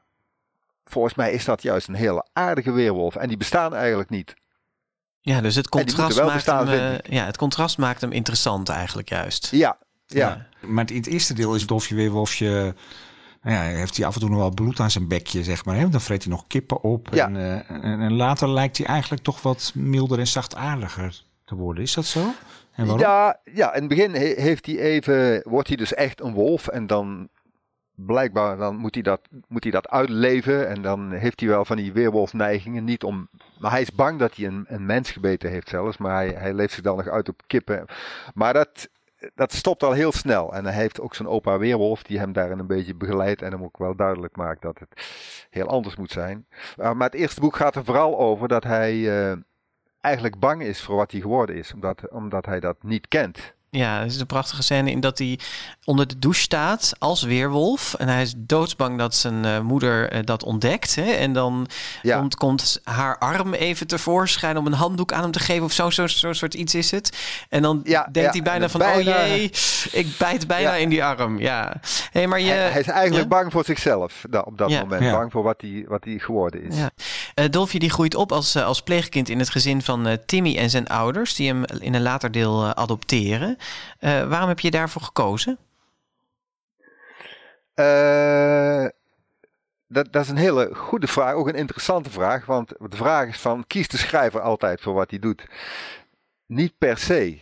volgens mij is dat juist een hele aardige weerwolf. En die bestaan eigenlijk niet. Ja, dus het contrast, maakt, bestaan, hem, uh, ja, het contrast maakt hem interessant eigenlijk juist. Ja, ja. ja. Maar in het eerste deel is Dolfje Weerwolfje... Nou ja, heeft hij af en toe nog wel bloed aan zijn bekje, zeg maar. Hè? Dan vreet hij nog kippen op. Ja. En, uh, en, en, later lijkt hij eigenlijk toch wat milder en zachtaardiger te worden. Is dat zo? En ja, ja, in het begin heeft hij even, wordt hij dus echt een wolf en dan blijkbaar dan moet hij, dat, moet hij dat uitleven en dan heeft hij wel van die weerwolfneigingen. Niet om, maar hij is bang dat hij een, een mens gebeten heeft zelfs, maar hij, hij leeft zich dan nog uit op kippen. Maar dat, dat stopt al heel snel. En hij heeft ook zijn opa Weerwolf die hem daarin een beetje begeleidt en hem ook wel duidelijk maakt dat het heel anders moet zijn. Uh, maar het eerste boek gaat er vooral over dat hij uh, eigenlijk bang is voor wat hij geworden is, omdat, omdat hij dat niet kent. Ja, er is een prachtige scène in dat hij onder de douche staat als weerwolf. En hij is doodsbang dat zijn uh, moeder uh, dat ontdekt. Hè? En dan ja. komt, komt, haar arm even tevoorschijn om een handdoek aan hem te geven. Of zo'n zo, zo soort iets is het. En dan ja, denkt ja, hij bijna van, bijna... oh jee, ik bijt bijna in die arm. Ja. Hey, maar je, hij, hij is eigenlijk bang voor zichzelf op dat moment. Bang voor wat hij, wat hij geworden is. Ja. Uh, Dolfje die groeit op als, als pleegkind in het gezin van Timmy en zijn ouders. Die hem in een later deel adopteren. Uh, waarom heb je daarvoor gekozen? Uh, dat, dat, is een hele goede vraag, ook een interessante vraag. Want de vraag is van, kiest de schrijver altijd voor wat hij doet? Niet per se.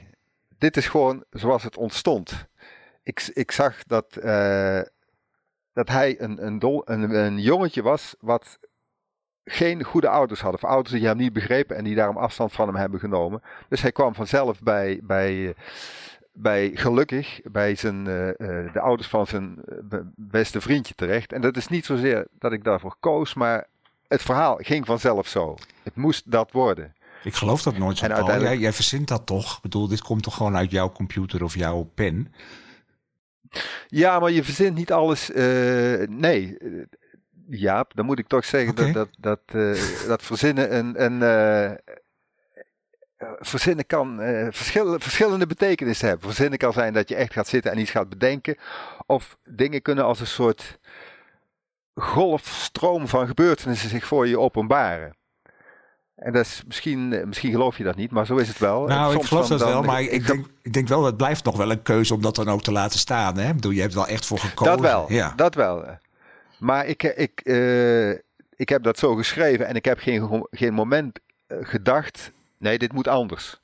Dit is gewoon zoals het ontstond. Ik, ik zag dat, uh, dat hij een, een, een, jongetje was wat geen goede ouders hadden. Of ouders die hem niet begrepen en die daarom afstand van hem hebben genomen. Dus hij kwam vanzelf bij, bij bij gelukkig bij zijn, uh, uh, de ouders van zijn uh, beste vriendje terecht. En dat is niet zozeer dat ik daarvoor koos, maar het verhaal ging vanzelf zo. Het moest dat worden. Ik geloof dat nooit zo. En uiteindelijk... jij, jij verzint dat toch? Ik bedoel, dit komt toch gewoon uit jouw computer of jouw pen? Ja, maar je verzint niet alles. nee. Ja, dan moet ik toch zeggen okay. dat, dat, dat, dat verzinnen een, een, eh, verzinnen kan uh, verschillende, verschillende betekenissen hebben. Verzinnen kan zijn dat je echt gaat zitten en iets gaat bedenken. Of dingen kunnen als een soort golfstroom van gebeurtenissen zich voor je openbaren. En dat is misschien, eh, misschien geloof je dat niet, maar zo is het wel. Nou, ik geloof dat wel, maar ik, denk, ik denk wel, het blijft nog wel een keuze om dat dan ook te laten staan. Hè? Ik bedoel, je hebt wel echt voor gekozen. Dat wel, ja. dat wel. Maar ik, ik, uh, ik heb dat zo geschreven en ik heb geen, geen moment gedacht nee, dit moet anders.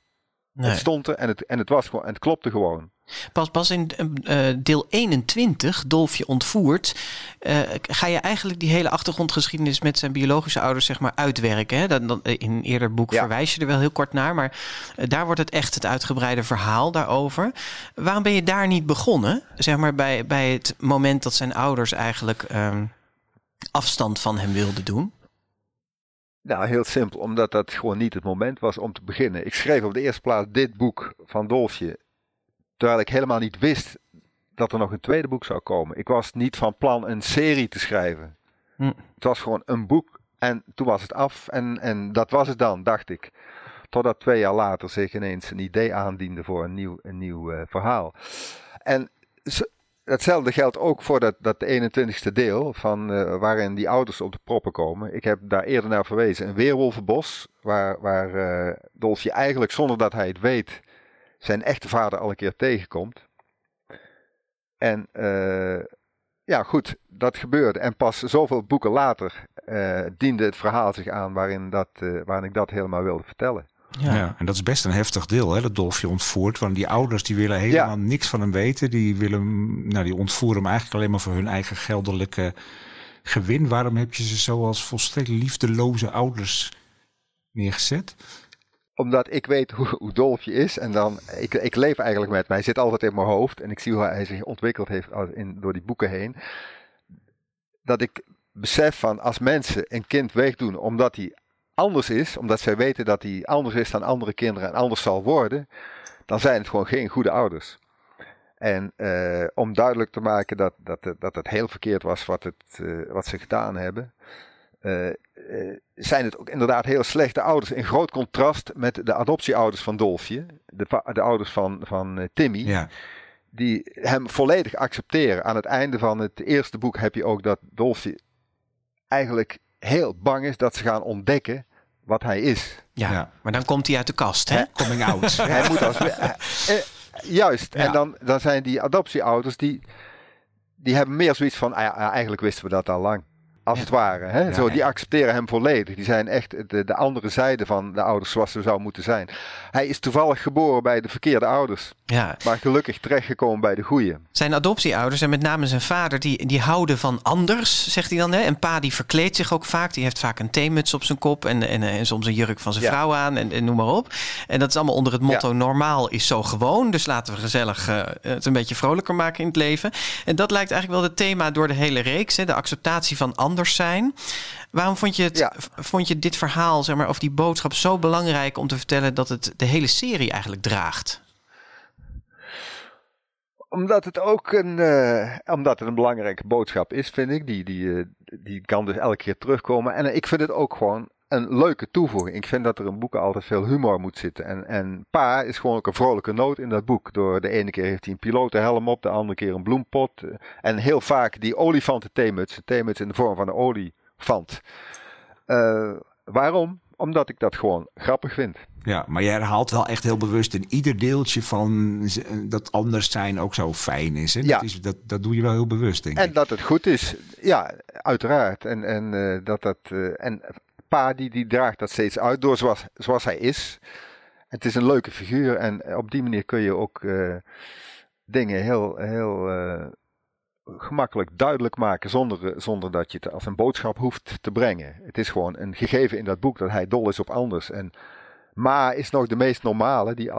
Nee. Het stond er en het, en het was gewoon, en het klopte gewoon. Pas, pas in eh, deel 21, Dolfje ontvoerd, eh, ga je eigenlijk die hele achtergrondgeschiedenis met zijn biologische ouders zeg maar uitwerken. Hè? Dan, dan, in een eerder boek Ja. verwijs je er wel heel kort naar, maar eh, daar wordt het echt het uitgebreide verhaal daarover. Waarom ben je daar niet begonnen? Zeg maar bij, bij het moment dat zijn ouders eigenlijk ehm, afstand van hem wilden doen. Nou, heel simpel, omdat dat gewoon niet het moment was om te beginnen. Ik schreef op de eerste plaats dit boek van Dolfje, terwijl ik helemaal niet wist dat er nog een tweede boek zou komen. Ik was niet van plan een serie te schrijven. Hm. Het was gewoon een boek en toen was het af en, en dat was het dan, dacht ik. Totdat twee jaar later zich ineens een idee aandiende voor een nieuw, een nieuw eh, verhaal. En hetzelfde geldt ook voor dat, dat 21ste deel, van, eh, waarin die ouders op de proppen komen. Ik heb daar eerder naar verwezen. Een weerwolvenbos, waar, waar eh, Dolfje eigenlijk zonder dat hij het weet, zijn echte vader al een keer tegenkomt. En eh, ja, goed, dat gebeurde. En pas zoveel boeken later diende het verhaal zich aan waarin, dat, waarin ik dat helemaal wilde vertellen. Ja. en dat is best een heftig deel, hè, dat Dolfje ontvoert. Want die ouders die willen helemaal niks van hem weten. Die, willen, nou, die ontvoeren hem eigenlijk alleen maar voor hun eigen geldelijke gewin. Waarom heb je ze zo als volstrekt liefdeloze ouders neergezet? Omdat ik weet hoe, hoe Dolfje is. En dan, ik, ik leef eigenlijk met mij. Hij zit altijd in mijn hoofd. En ik zie hoe hij zich ontwikkeld heeft in, door die boeken heen. Dat ik besef van als mensen een kind wegdoen omdat hij anders is. Omdat zij weten dat hij anders is dan andere kinderen en anders zal worden. Dan zijn het gewoon geen goede ouders. En eh, om duidelijk te maken dat, dat, dat het heel verkeerd was wat, het, eh, wat ze gedaan hebben. eh, zijn het ook inderdaad heel slechte ouders. In groot contrast met de adoptieouders van Dolfje. De, de ouders van, van Timmy. Ja, Die hem volledig accepteren. Aan het einde van het eerste boek heb je ook dat Dolfje eigenlijk heel bang is dat ze gaan ontdekken wat hij is. Ja, Ja. maar dan komt hij uit de kast, hè? coming out. Hij moet als. eh, eh, juist. Ja. En dan, dan zijn die adoptieouders die. Die hebben meer zoiets van. ah ja, ah, eigenlijk wisten we dat al lang. Als het ware. Hè? Ja, Zo, die accepteren hem volledig. Die zijn echt de, de andere zijde van de ouders zoals ze zou moeten zijn. Hij is toevallig geboren bij de verkeerde ouders. Ja. Maar gelukkig terechtgekomen bij de goede. Zijn adoptieouders en met name zijn vader, die, die houden van anders, zegt hij dan. Hè? En pa die verkleedt zich ook vaak. Die heeft vaak een theemuts op zijn kop en, en, en soms een jurk van zijn Ja. vrouw aan en, en noem maar op. En dat is allemaal onder het motto normaal is zo gewoon. Dus laten we gezellig eh, het een beetje vrolijker maken in het leven. En dat lijkt eigenlijk wel het thema door de hele reeks. Hè? De acceptatie van anders zijn. Waarom vond je, het, Ja. vond je dit verhaal, zeg maar, of die boodschap zo belangrijk om te vertellen dat het de hele serie eigenlijk draagt? Omdat het ook een, eh, omdat het een belangrijke boodschap is, vind ik. Die, die, eh, die kan dus elke keer terugkomen. En ik vind het ook gewoon een leuke toevoeging. Ik vind dat er in boeken altijd veel humor moet zitten. En, en Pa is gewoon ook een vrolijke noot in dat boek. Door de ene keer heeft hij een pilotenhelm op, de andere keer een bloempot. eh, En heel vaak die olifanten theemuts. Theemuts in de vorm van een olifant. Eh, waarom? Omdat ik dat gewoon grappig vind. Ja, maar je herhaalt wel echt heel bewust in ieder deeltje van z- dat anders zijn ook zo fijn is. Hè? Ja. Dat, is dat, dat doe je wel heel bewust, denk En ik. dat het goed is, ja, uiteraard. En, en, eh, dat dat, eh, en die, die draagt dat steeds uit door zoals, hij is. Het is een leuke figuur en op die manier kun je ook eh, dingen heel, heel eh, gemakkelijk duidelijk maken zonder, eh, zonder dat je het als een boodschap hoeft te brengen. Het is gewoon een gegeven in dat boek dat hij dol is op anders. En Ma is nog de meest normale, die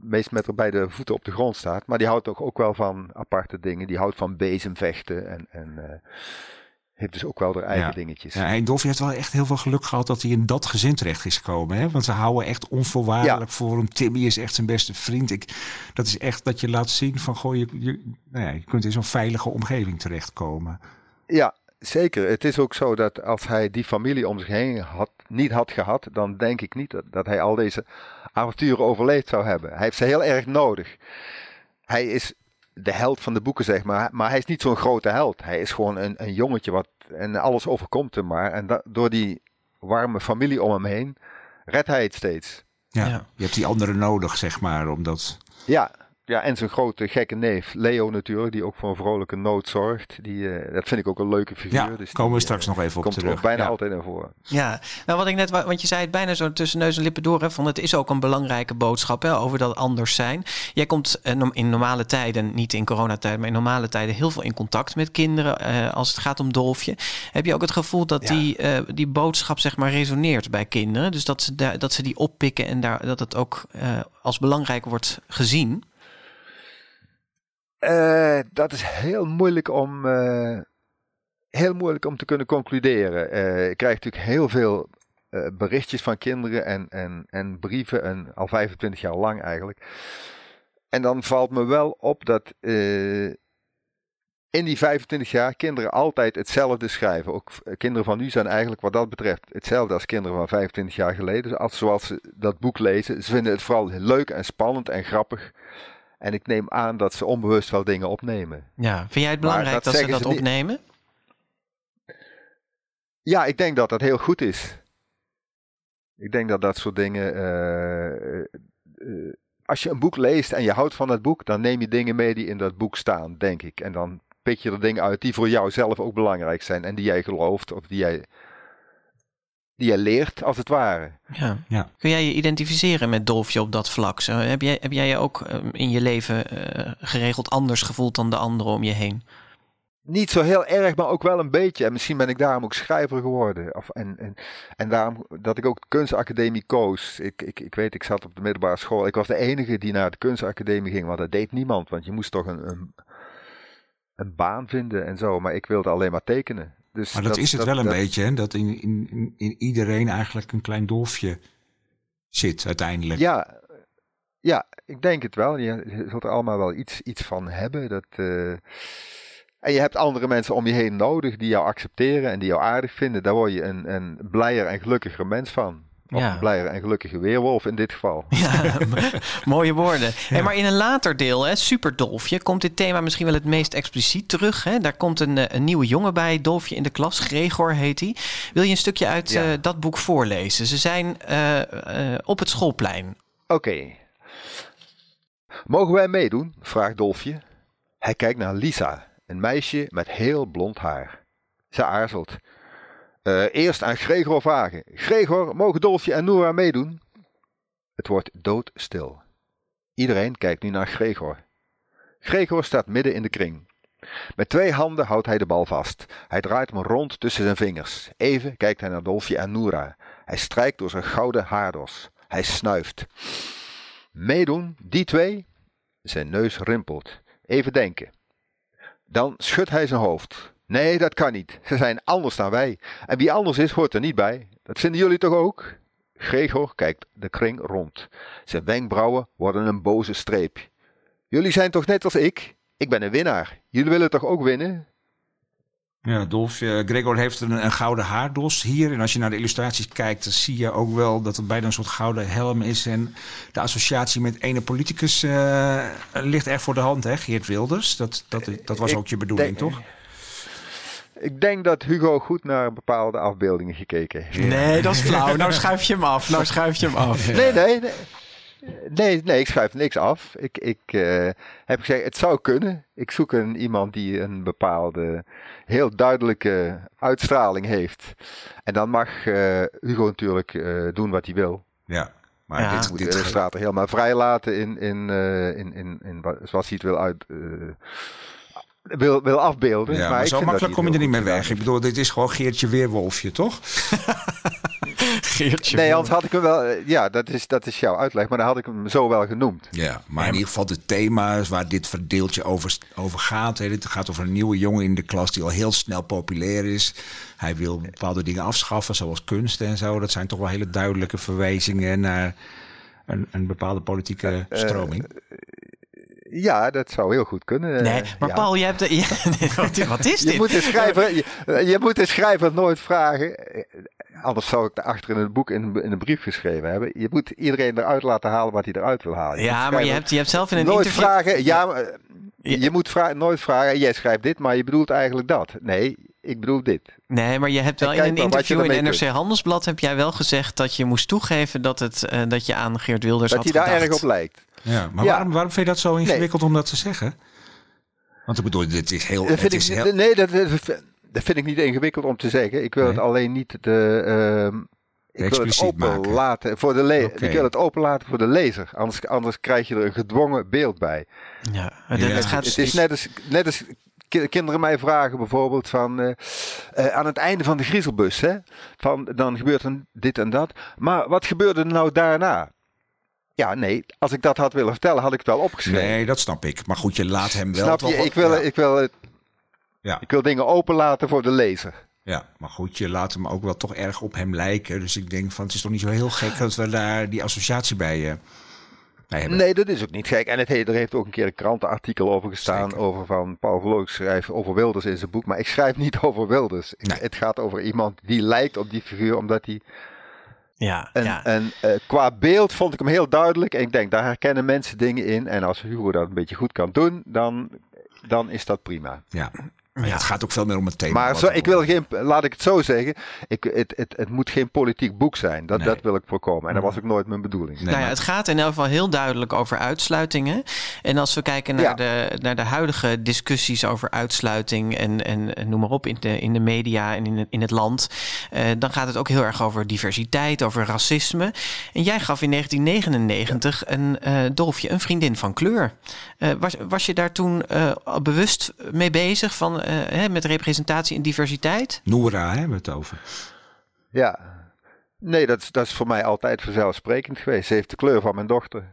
meest met er bij de voeten op de grond staat. Maar die houdt toch ook wel van aparte dingen. Die houdt van bezemvechten en, en eh, heeft dus ook wel haar eigen Ja. dingetjes. Ja, en Dolphy heeft wel echt heel veel geluk gehad dat hij in dat gezin terecht is gekomen. Hè? Want ze houden echt onvoorwaardelijk voor hem. Timmy is echt zijn beste vriend. Ik, dat is echt dat je laat zien van, goh, je, je, nou ja, je kunt in zo'n veilige omgeving terechtkomen. Ja, zeker. Het is ook zo dat als hij die familie om zich heen had, niet had gehad, dan denk ik niet dat, dat hij al deze avonturen overleefd zou hebben. Hij heeft ze heel erg nodig. Hij is de held van de boeken, zeg maar. Maar hij is niet zo'n grote held. Hij is gewoon een, een jongetje wat. En alles overkomt hem maar. En da- door die warme familie om hem heen. redt hij het steeds. Ja, Ja. Je hebt die anderen nodig, zeg maar, omdat... Ja, ja, en zijn grote gekke neef, Leo natuurlijk, die ook voor een vrolijke nood zorgt. Die, eh, dat vind ik ook een leuke figuur. Ja, dus komen we straks eh, nog even op komt er terug. bijna Ja. altijd naar voren. Ja, nou wat ik net, wa- want je zei het bijna zo tussen neus en lippen door, hè, van het is ook een belangrijke boodschap hè, over dat anders zijn. Jij komt eh, in normale tijden, niet in coronatijd, maar in normale tijden heel veel in contact met kinderen eh, als het gaat om Dolfje. Heb je ook het gevoel dat Ja. die, eh, die boodschap zeg maar resoneert bij kinderen? Dus dat ze, daar dat ze die oppikken en daar, dat het ook eh, als belangrijk wordt gezien? Eh, dat is heel moeilijk om, eh, heel moeilijk om te kunnen concluderen. Eh, ik krijg natuurlijk heel veel berichtjes van kinderen en, en, en brieven, en al 25 jaar lang eigenlijk. En dan valt me wel op dat in die 25 jaar kinderen altijd hetzelfde schrijven. Ook kinderen van nu zijn eigenlijk wat dat betreft hetzelfde als kinderen van 25 jaar geleden. Dus als, zoals ze dat boek lezen. Ze vinden het vooral leuk en spannend en grappig. En ik neem aan dat ze onbewust wel dingen opnemen. Ja, vind jij het belangrijk dat dat, ze dat ze opnemen? Ja, ik denk dat dat heel goed is. Ik denk dat dat soort dingen. eh, eh, eh, als je een boek leest en je houdt van het boek, dan neem je dingen mee die in dat boek staan, denk ik. En dan pik je er dingen uit die voor jou zelf ook belangrijk zijn en die jij gelooft of die jij, die jij leert, als het ware. Ja. Ja. Kun jij je identificeren met Dolfje op dat vlak? Zo, heb, jij, heb jij je ook eh, in je leven eh, geregeld anders gevoeld dan de anderen om je heen? Niet zo heel erg, maar ook wel een beetje. En misschien ben ik daarom ook schrijver geworden. Of, en, en, en daarom dat ik ook de kunstacademie koos. Ik, ik, ik weet, ik zat op de middelbare school. Ik was de enige die naar de kunstacademie ging, want dat deed niemand. Want je moest toch een, een, een baan vinden en zo. Maar ik wilde alleen maar tekenen. Dus Maar dat, is het dat- wel een dat- beetje, hè? Dat in, in, in- iedereen eigenlijk een klein dolfje zit uiteindelijk. Ja, ja, ik denk het wel. Je, je zult er allemaal wel iets, iets van hebben. Dat, eh, En je hebt andere mensen om je heen nodig die jou accepteren en die jou aardig vinden. Daar word je een, een blijer en gelukkiger mens van. Of Ja. een blijer en gelukkige weerwolf in dit geval. Ja, mooie woorden. Hey, maar in een later deel, hè, Superdolfje, komt dit thema misschien wel het meest expliciet terug. Hè? Daar komt een, eh, een nieuwe jongen bij, Dolfje in de klas, Gregor heet hij. Wil je een stukje uit Ja. eh, dat boek voorlezen? Ze zijn eh, op het schoolplein. Oké. Mogen wij meedoen? vraagt Dolfje. Hij kijkt naar Lisa, een meisje met heel blond haar. Ze aarzelt. "Eh, eerst aan Gregor vragen. Gregor, mogen Dolfje en Noora meedoen? Het wordt doodstil. Iedereen kijkt nu naar Gregor. Gregor staat midden in de kring. Met twee handen houdt hij de bal vast. Hij draait hem rond tussen zijn vingers. Even kijkt hij naar Dolfje en Noora. Hij strijkt door zijn gouden haardos. Hij snuift. Meedoen, die twee? Zijn neus rimpelt. Even denken. Dan schudt hij zijn hoofd. Nee, dat kan niet. Ze zijn anders dan wij. En wie anders is, hoort er niet bij. Dat vinden jullie toch ook? Gregor kijkt de kring rond. Zijn wenkbrauwen worden een boze streep. Jullie zijn toch net als ik? Ik ben een winnaar. Jullie willen toch ook winnen? Ja, Dolf, eh, Gregor heeft een, een gouden haardos hier. En als je naar de illustraties kijkt, dan zie je ook wel dat er bijna een soort gouden helm is. En de associatie met ene politicus eh, ligt erg voor de hand, hè? Geert Wilders. Dat, dat, dat was ook je bedoeling, denk- toch? Ik denk dat Hugo goed naar bepaalde afbeeldingen gekeken heeft. Nee, dat is flauw. Nou schuif je hem af. Nou schuif je hem af. Nee, nee, nee. Nee, nee, ik schrijf niks af. Ik, ik eh, heb gezegd, het zou kunnen. Ik zoek een, iemand die een bepaalde, heel duidelijke uitstraling heeft. En dan mag eh, Hugo natuurlijk eh, doen wat hij wil. Ja. Maar Ja. dit, Moet de illustrator helemaal vrij laten in, in, eh, in, in, in zoals hij het wil uit... eh, wil, wil afbeelden. ja, maar, ik zo makkelijk kom je er niet heel mee goed weg. Ik bedoel, dit is gewoon Geertje Weerwolfje, toch? Geertje. Nee, anders had ik hem wel... eh, Ja, dat is, dat is jouw uitleg, maar dan had ik hem zo wel genoemd. Ja, maar in ieder geval de thema's waar dit verdeeltje over, over gaat. Hè. Het gaat over een nieuwe jongen in de klas die al heel snel populair is. Hij wil bepaalde dingen afschaffen, zoals kunst en zo. Dat zijn toch wel hele duidelijke verwijzingen naar een, een bepaalde politieke stroming. Ja, dat zou heel goed kunnen. Nee, eh, maar ja. Paul, je hebt... De, wat is Je dit? moet, de schrijver, je, je moet de schrijver nooit vragen. eh, Anders zou ik daarachter in het boek in, in een brief geschreven hebben. Je moet iedereen eruit laten halen wat hij eruit wil halen. Je Ja, maar je hebt, je hebt zelf in een nooit interview... vragen. Ja, maar, eh, Ja. je moet vra- nooit vragen. Jij schrijft dit, maar je bedoelt eigenlijk dat. Nee, ik bedoel dit. Nee, maar je hebt wel in een maar je interview in NRC Handelsblad heb jij wel gezegd dat je moest toegeven dat, het, eh, dat je aan Geert Wilders Dat had hij daar erg op lijkt. Ja, maar Ja. Waarom, waarom vind je dat zo ingewikkeld om dat te zeggen? Want ik bedoel, dit is heel... Dat vind het is ik, heel Nee, dat, dat, vind ik niet ingewikkeld om te zeggen. Ik wil Nee. het alleen niet de, ehm, ik wil het Expliciet open maken. laten voor de le- Oké. Ik wil het open laten voor de lezer. Anders, anders krijg je er een gedwongen beeld bij. Ja, Ja. het gaat Het is net als, net als ki- kinderen mij vragen bijvoorbeeld van eh, eh, aan het einde van de griezelbus, hè, van dan gebeurt er dit en dat. Maar wat gebeurde er nou daarna? Ja, nee, als ik dat had willen vertellen, had ik het wel opgeschreven. Nee, dat snap ik. Maar goed, je laat hem wel... Snap je? wel- Ik wil, ja. ik, wil, Ja. ik wil dingen open laten voor de lezer. Ja, maar goed, je laat hem ook wel toch erg op hem lijken. Dus ik denk van, het is toch niet zo heel gek dat we daar die associatie bij, eh, bij hebben. Nee, dat is ook niet gek. En het, he- er heeft ook een keer een krantenartikel over gestaan. Zeker. Over van Paul Verloog schrijft over Wilders in zijn boek. Maar ik schrijf niet over Wilders. Nee. Het gaat over iemand die lijkt op die figuur. Omdat hij. Ja, En, ja. en eh, qua beeld vond ik hem heel duidelijk. En ik denk, daar herkennen mensen dingen in. En als Hugo dat een beetje goed kan doen, dan, dan is dat prima. Ja. Maar ja, het gaat ook veel meer om het thema. Maar zo, ik wil geen, laat ik het zo zeggen. Ik, het, het, het moet geen politiek boek zijn. Dat, Nee. Mm. dat wil ik voorkomen. En dat was ook nooit mijn bedoeling. Nee, nou ja, het gaat in elk geval heel duidelijk over uitsluitingen. En als we kijken naar, Ja. de, naar de huidige discussies over uitsluiting en, en, noem maar op in de, in de media en in het, in het land, eh, dan gaat het ook heel erg over diversiteit, over racisme. En jij gaf in 1999 een uh, Dolfje, een vriendin van kleur. Uh, was, was je daar toen uh, bewust mee bezig van, hè, met representatie en diversiteit? Noora, hè, hebben we het over. Ja, nee, dat is, dat is voor mij altijd vanzelfsprekend geweest. Ze heeft de kleur van mijn dochter.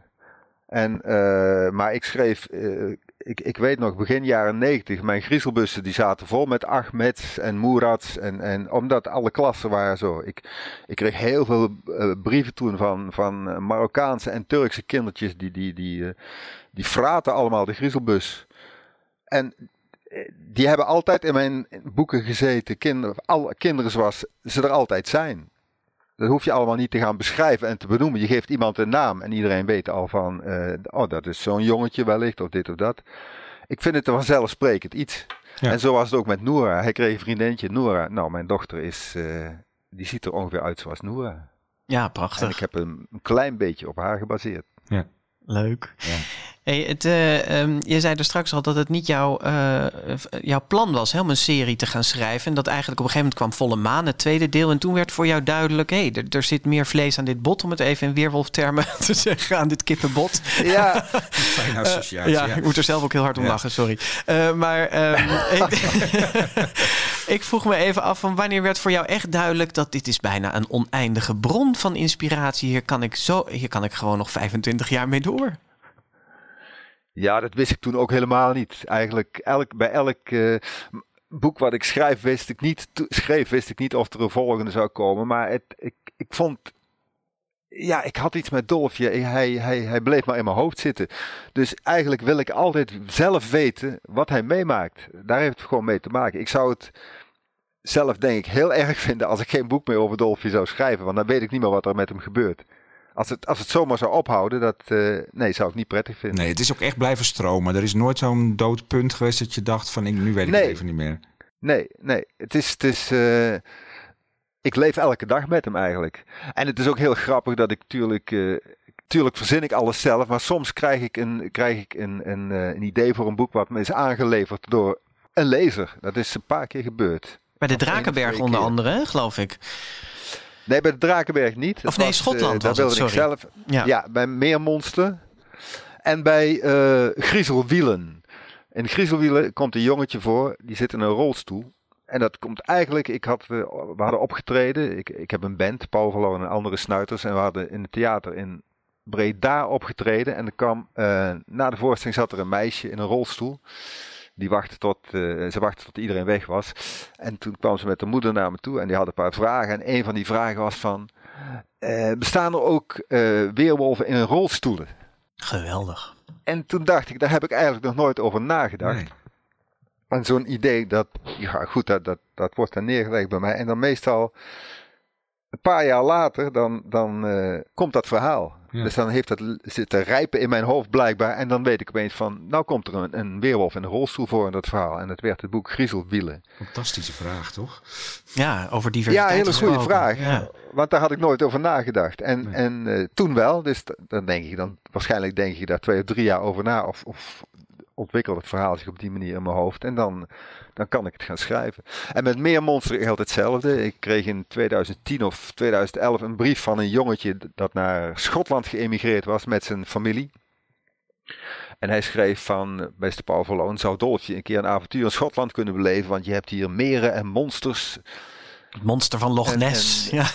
En, uh, maar ik schreef, uh, ik, ik weet nog, begin jaren negentig, mijn griezelbussen die zaten vol met Ahmeds en Moerads. En, en omdat alle klassen waren zo. Ik, ik kreeg heel veel uh, brieven toen van, van Marokkaanse en Turkse kindertjes, die, die, die, uh, die fraten allemaal de griezelbus. En die hebben altijd in mijn boeken gezeten, kinder, alle kinderen zoals ze er altijd zijn. Dat hoef je allemaal niet te gaan beschrijven en te benoemen. Je geeft iemand een naam en iedereen weet al van, uh, oh dat is zo'n jongetje wellicht of dit of dat. Ik vind het een vanzelfsprekend iets. Ja. En zo was het ook met Noora. Hij kreeg een vriendinnetje, Noora. Nou, mijn dochter is, uh, die ziet er ongeveer uit zoals Noora. Ja, prachtig. En ik heb een, een klein beetje op haar gebaseerd. Ja. Leuk. Ja. Hey, het, uh, um, je zei er straks al dat het niet jouw, uh, jouw plan was hè, om een serie te gaan schrijven. En dat eigenlijk op een gegeven moment kwam Volle Maan, het tweede deel. En toen werd voor jou duidelijk, hé, hey, er, er, zit meer vlees aan dit bot. Om het even in weerwolftermen te zeggen, aan dit kippenbot. Ja. Fijne associatie. Uh, ja, ja, ik moet er zelf ook heel hard om ja. lachen, sorry. Uh, maar um, ik, ik vroeg me even af, van wanneer werd voor jou echt duidelijk dat dit is bijna een oneindige bron van inspiratie. Hier kan ik, zo, hier kan ik gewoon nog 25 jaar mee door. Ja, dat wist ik toen ook helemaal niet. Eigenlijk elk, bij elk uh, boek wat ik schrijf, wist ik niet, schreef, wist ik niet of er een volgende zou komen. Maar het, ik, ik vond. Ja, ik had iets met Dolfje. Hij, hij, hij bleef maar in mijn hoofd zitten. Dus eigenlijk wil ik altijd zelf weten wat hij meemaakt. Daar heeft het gewoon mee te maken. Ik zou het zelf, denk ik, heel erg vinden als ik geen boek meer over Dolfje zou schrijven. Want dan weet ik niet meer wat er met hem gebeurt. Als het, als het zomaar zou ophouden, dat uh, nee, zou ik niet prettig vinden. Nee, het is ook echt blijven stromen. Er is nooit zo'n dood punt geweest dat je dacht van, ik, nu weet ik nee. het even niet meer. Nee, nee. Het is, het is uh, ik leef elke dag met hem eigenlijk. En het is ook heel grappig dat ik natuurlijk, uh, tuurlijk verzin ik alles zelf, maar soms krijg ik een, krijg ik een, een, uh, een idee voor een boek wat me is aangeleverd door een lezer. Dat is een paar keer gebeurd. Bij de Drakenberg onder andere, geloof ik. Nee, bij de Drakenberg niet. Of nee, was, Schotland uh, daar wilde het, ik zelf. Ja. ja, bij Meermonster. En bij uh, Griezelwielen. In Griezelwielen komt een jongetje voor, die zit in een rolstoel. En dat komt eigenlijk, ik had, uh, we hadden opgetreden. Ik, ik heb een band, Paul Verloon en andere snuiters. En we hadden in het theater in Breda opgetreden. En er kwam, uh, na de voorstelling zat er een meisje in een rolstoel. Die wachtte tot, uh, ze wachtte tot iedereen weg was. En toen kwam ze met de moeder naar me toe en die had een paar vragen. En een van die vragen was van, uh, bestaan er ook uh, weerwolven in rolstoelen? Geweldig. En toen dacht ik, daar heb ik eigenlijk nog nooit over nagedacht. Nee. En zo'n idee, dat, ja goed, dat, dat, dat wordt dan neergelegd bij mij. En dan meestal, een paar jaar later, dan, dan uh, komt dat verhaal. Ja. Dus dan heeft dat zitten rijpen in mijn hoofd blijkbaar. En dan weet ik opeens van, nou komt er een, een weerwolf in een rolstoel voor in dat verhaal. En dat werd het boek Griezelwielen. Fantastische vraag, toch? Ja, over Ja, diversiteit hele goede gesproken. vraag. Ja. Want daar had ik nooit over nagedacht. En, Nee. en eh, toen wel, dus dan denk ik dan, waarschijnlijk denk je daar twee of drie jaar over na. Of, of ontwikkelt het verhaal zich op die manier in mijn hoofd. En dan, dan kan ik het gaan schrijven. En met meer monster geldt hetzelfde. Ik kreeg in 2010 of 2011 een brief van een jongetje dat naar Schotland geëmigreerd was met zijn familie. En hij schreef van, beste Paul Verloon, zou Dolfje een keer een avontuur in Schotland kunnen beleven, want je hebt hier meren en monsters. Het monster van Loch En- Ness. en- ja.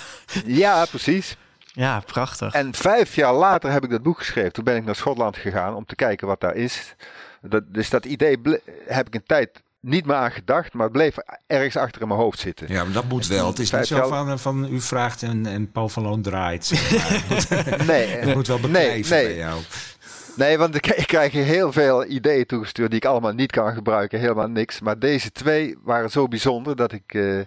Ja, precies. ja, prachtig. En vijf jaar later heb ik dat boek geschreven. Toen ben ik naar Schotland gegaan om te kijken wat daar is. Dat, dus dat idee heb ik een tijd niet meer aan gedacht, maar het bleef ergens achter in mijn hoofd zitten. Ja, maar dat moet wel. Het is niet zo van, eh, van u vraagt en, en Paul van Loon draait. Nee, Het moet wel nee, beklijven bij nee, jou. nee, want ik, ik krijg heel veel ideeën toegestuurd die ik allemaal niet kan gebruiken, helemaal niks. Maar deze twee waren zo bijzonder dat ik, eh,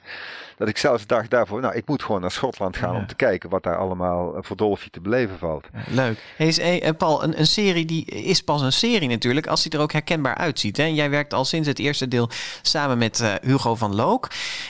dat ik zelfs dacht daarvoor, nou, ik moet gewoon naar Schotland gaan Ja. om te kijken wat daar allemaal eh, voor Dolfje te beleven valt. Leuk. Hey, eh, Paul, een, een serie die is pas een serie natuurlijk als die er ook herkenbaar uitziet. Hè? En jij werkt al sinds het eerste deel samen met eh, Hugo van Look.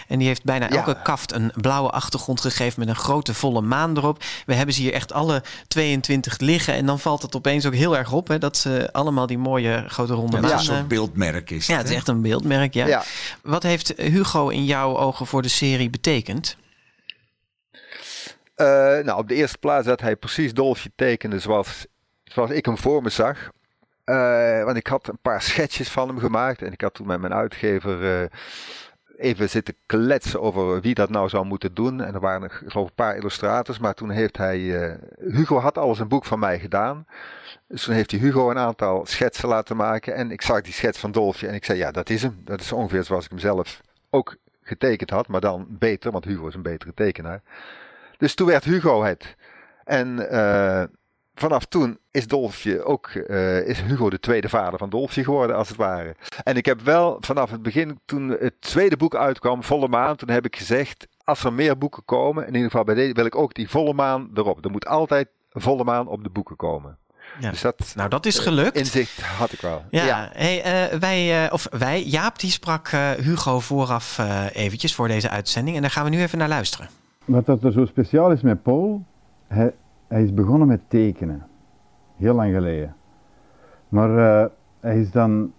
En die heeft bijna Ja. elke kaft een blauwe achtergrond gegeven met een grote volle maan erop. We hebben ze hier echt alle 22 liggen. En dan valt het opeens ook heel erg op hè, dat ze allemaal die mooie grote ronde Ja, maan... dat is een eh, soort beeldmerk is ja, het is echt een beeldmerk, ja. Ja. Wat heeft Hugo in jouw ogen voor de serie betekend? Eh, nou, op de eerste plaats dat hij precies Dolfje tekende zoals, zoals ik hem voor me zag. Eh, want ik had een paar sketches van hem gemaakt. En ik had toen met mijn uitgever eh, even zitten kletsen over wie dat nou zou moeten doen. En er waren nog, geloof een paar illustrators. Maar toen heeft hij... Hugo had alles een boek van mij gedaan. Dus toen heeft hij Hugo een aantal schetsen laten maken. En ik zag die schets van Dolfje. En ik zei, ja, dat is hem. Dat is ongeveer zoals ik hem zelf ook getekend had. Maar dan beter, want Hugo is een betere tekenaar. Dus toen werd Hugo het. En eh, vanaf toen is Dolfje ook, eh, is Hugo de tweede vader van Dolfje geworden, als het ware. En ik heb wel vanaf het begin, toen het tweede boek uitkwam, Volle Maan, toen heb ik gezegd, als er meer boeken komen, in ieder geval bij deze, wil ik ook die Volle Maan erop. Er moet altijd Volle Maan op de boeken komen. Ja. Dus dat Nou, dat is gelukt. inzicht had ik wel. Ja, Hey, eh, wij, eh, of wij, Jaap, die sprak eh, Hugo vooraf eh, eventjes voor deze uitzending. En daar gaan we nu even naar luisteren. Wat dat er zo speciaal is met Paul, hij, hij is begonnen met tekenen. Heel lang geleden. Maar eh, hij is dan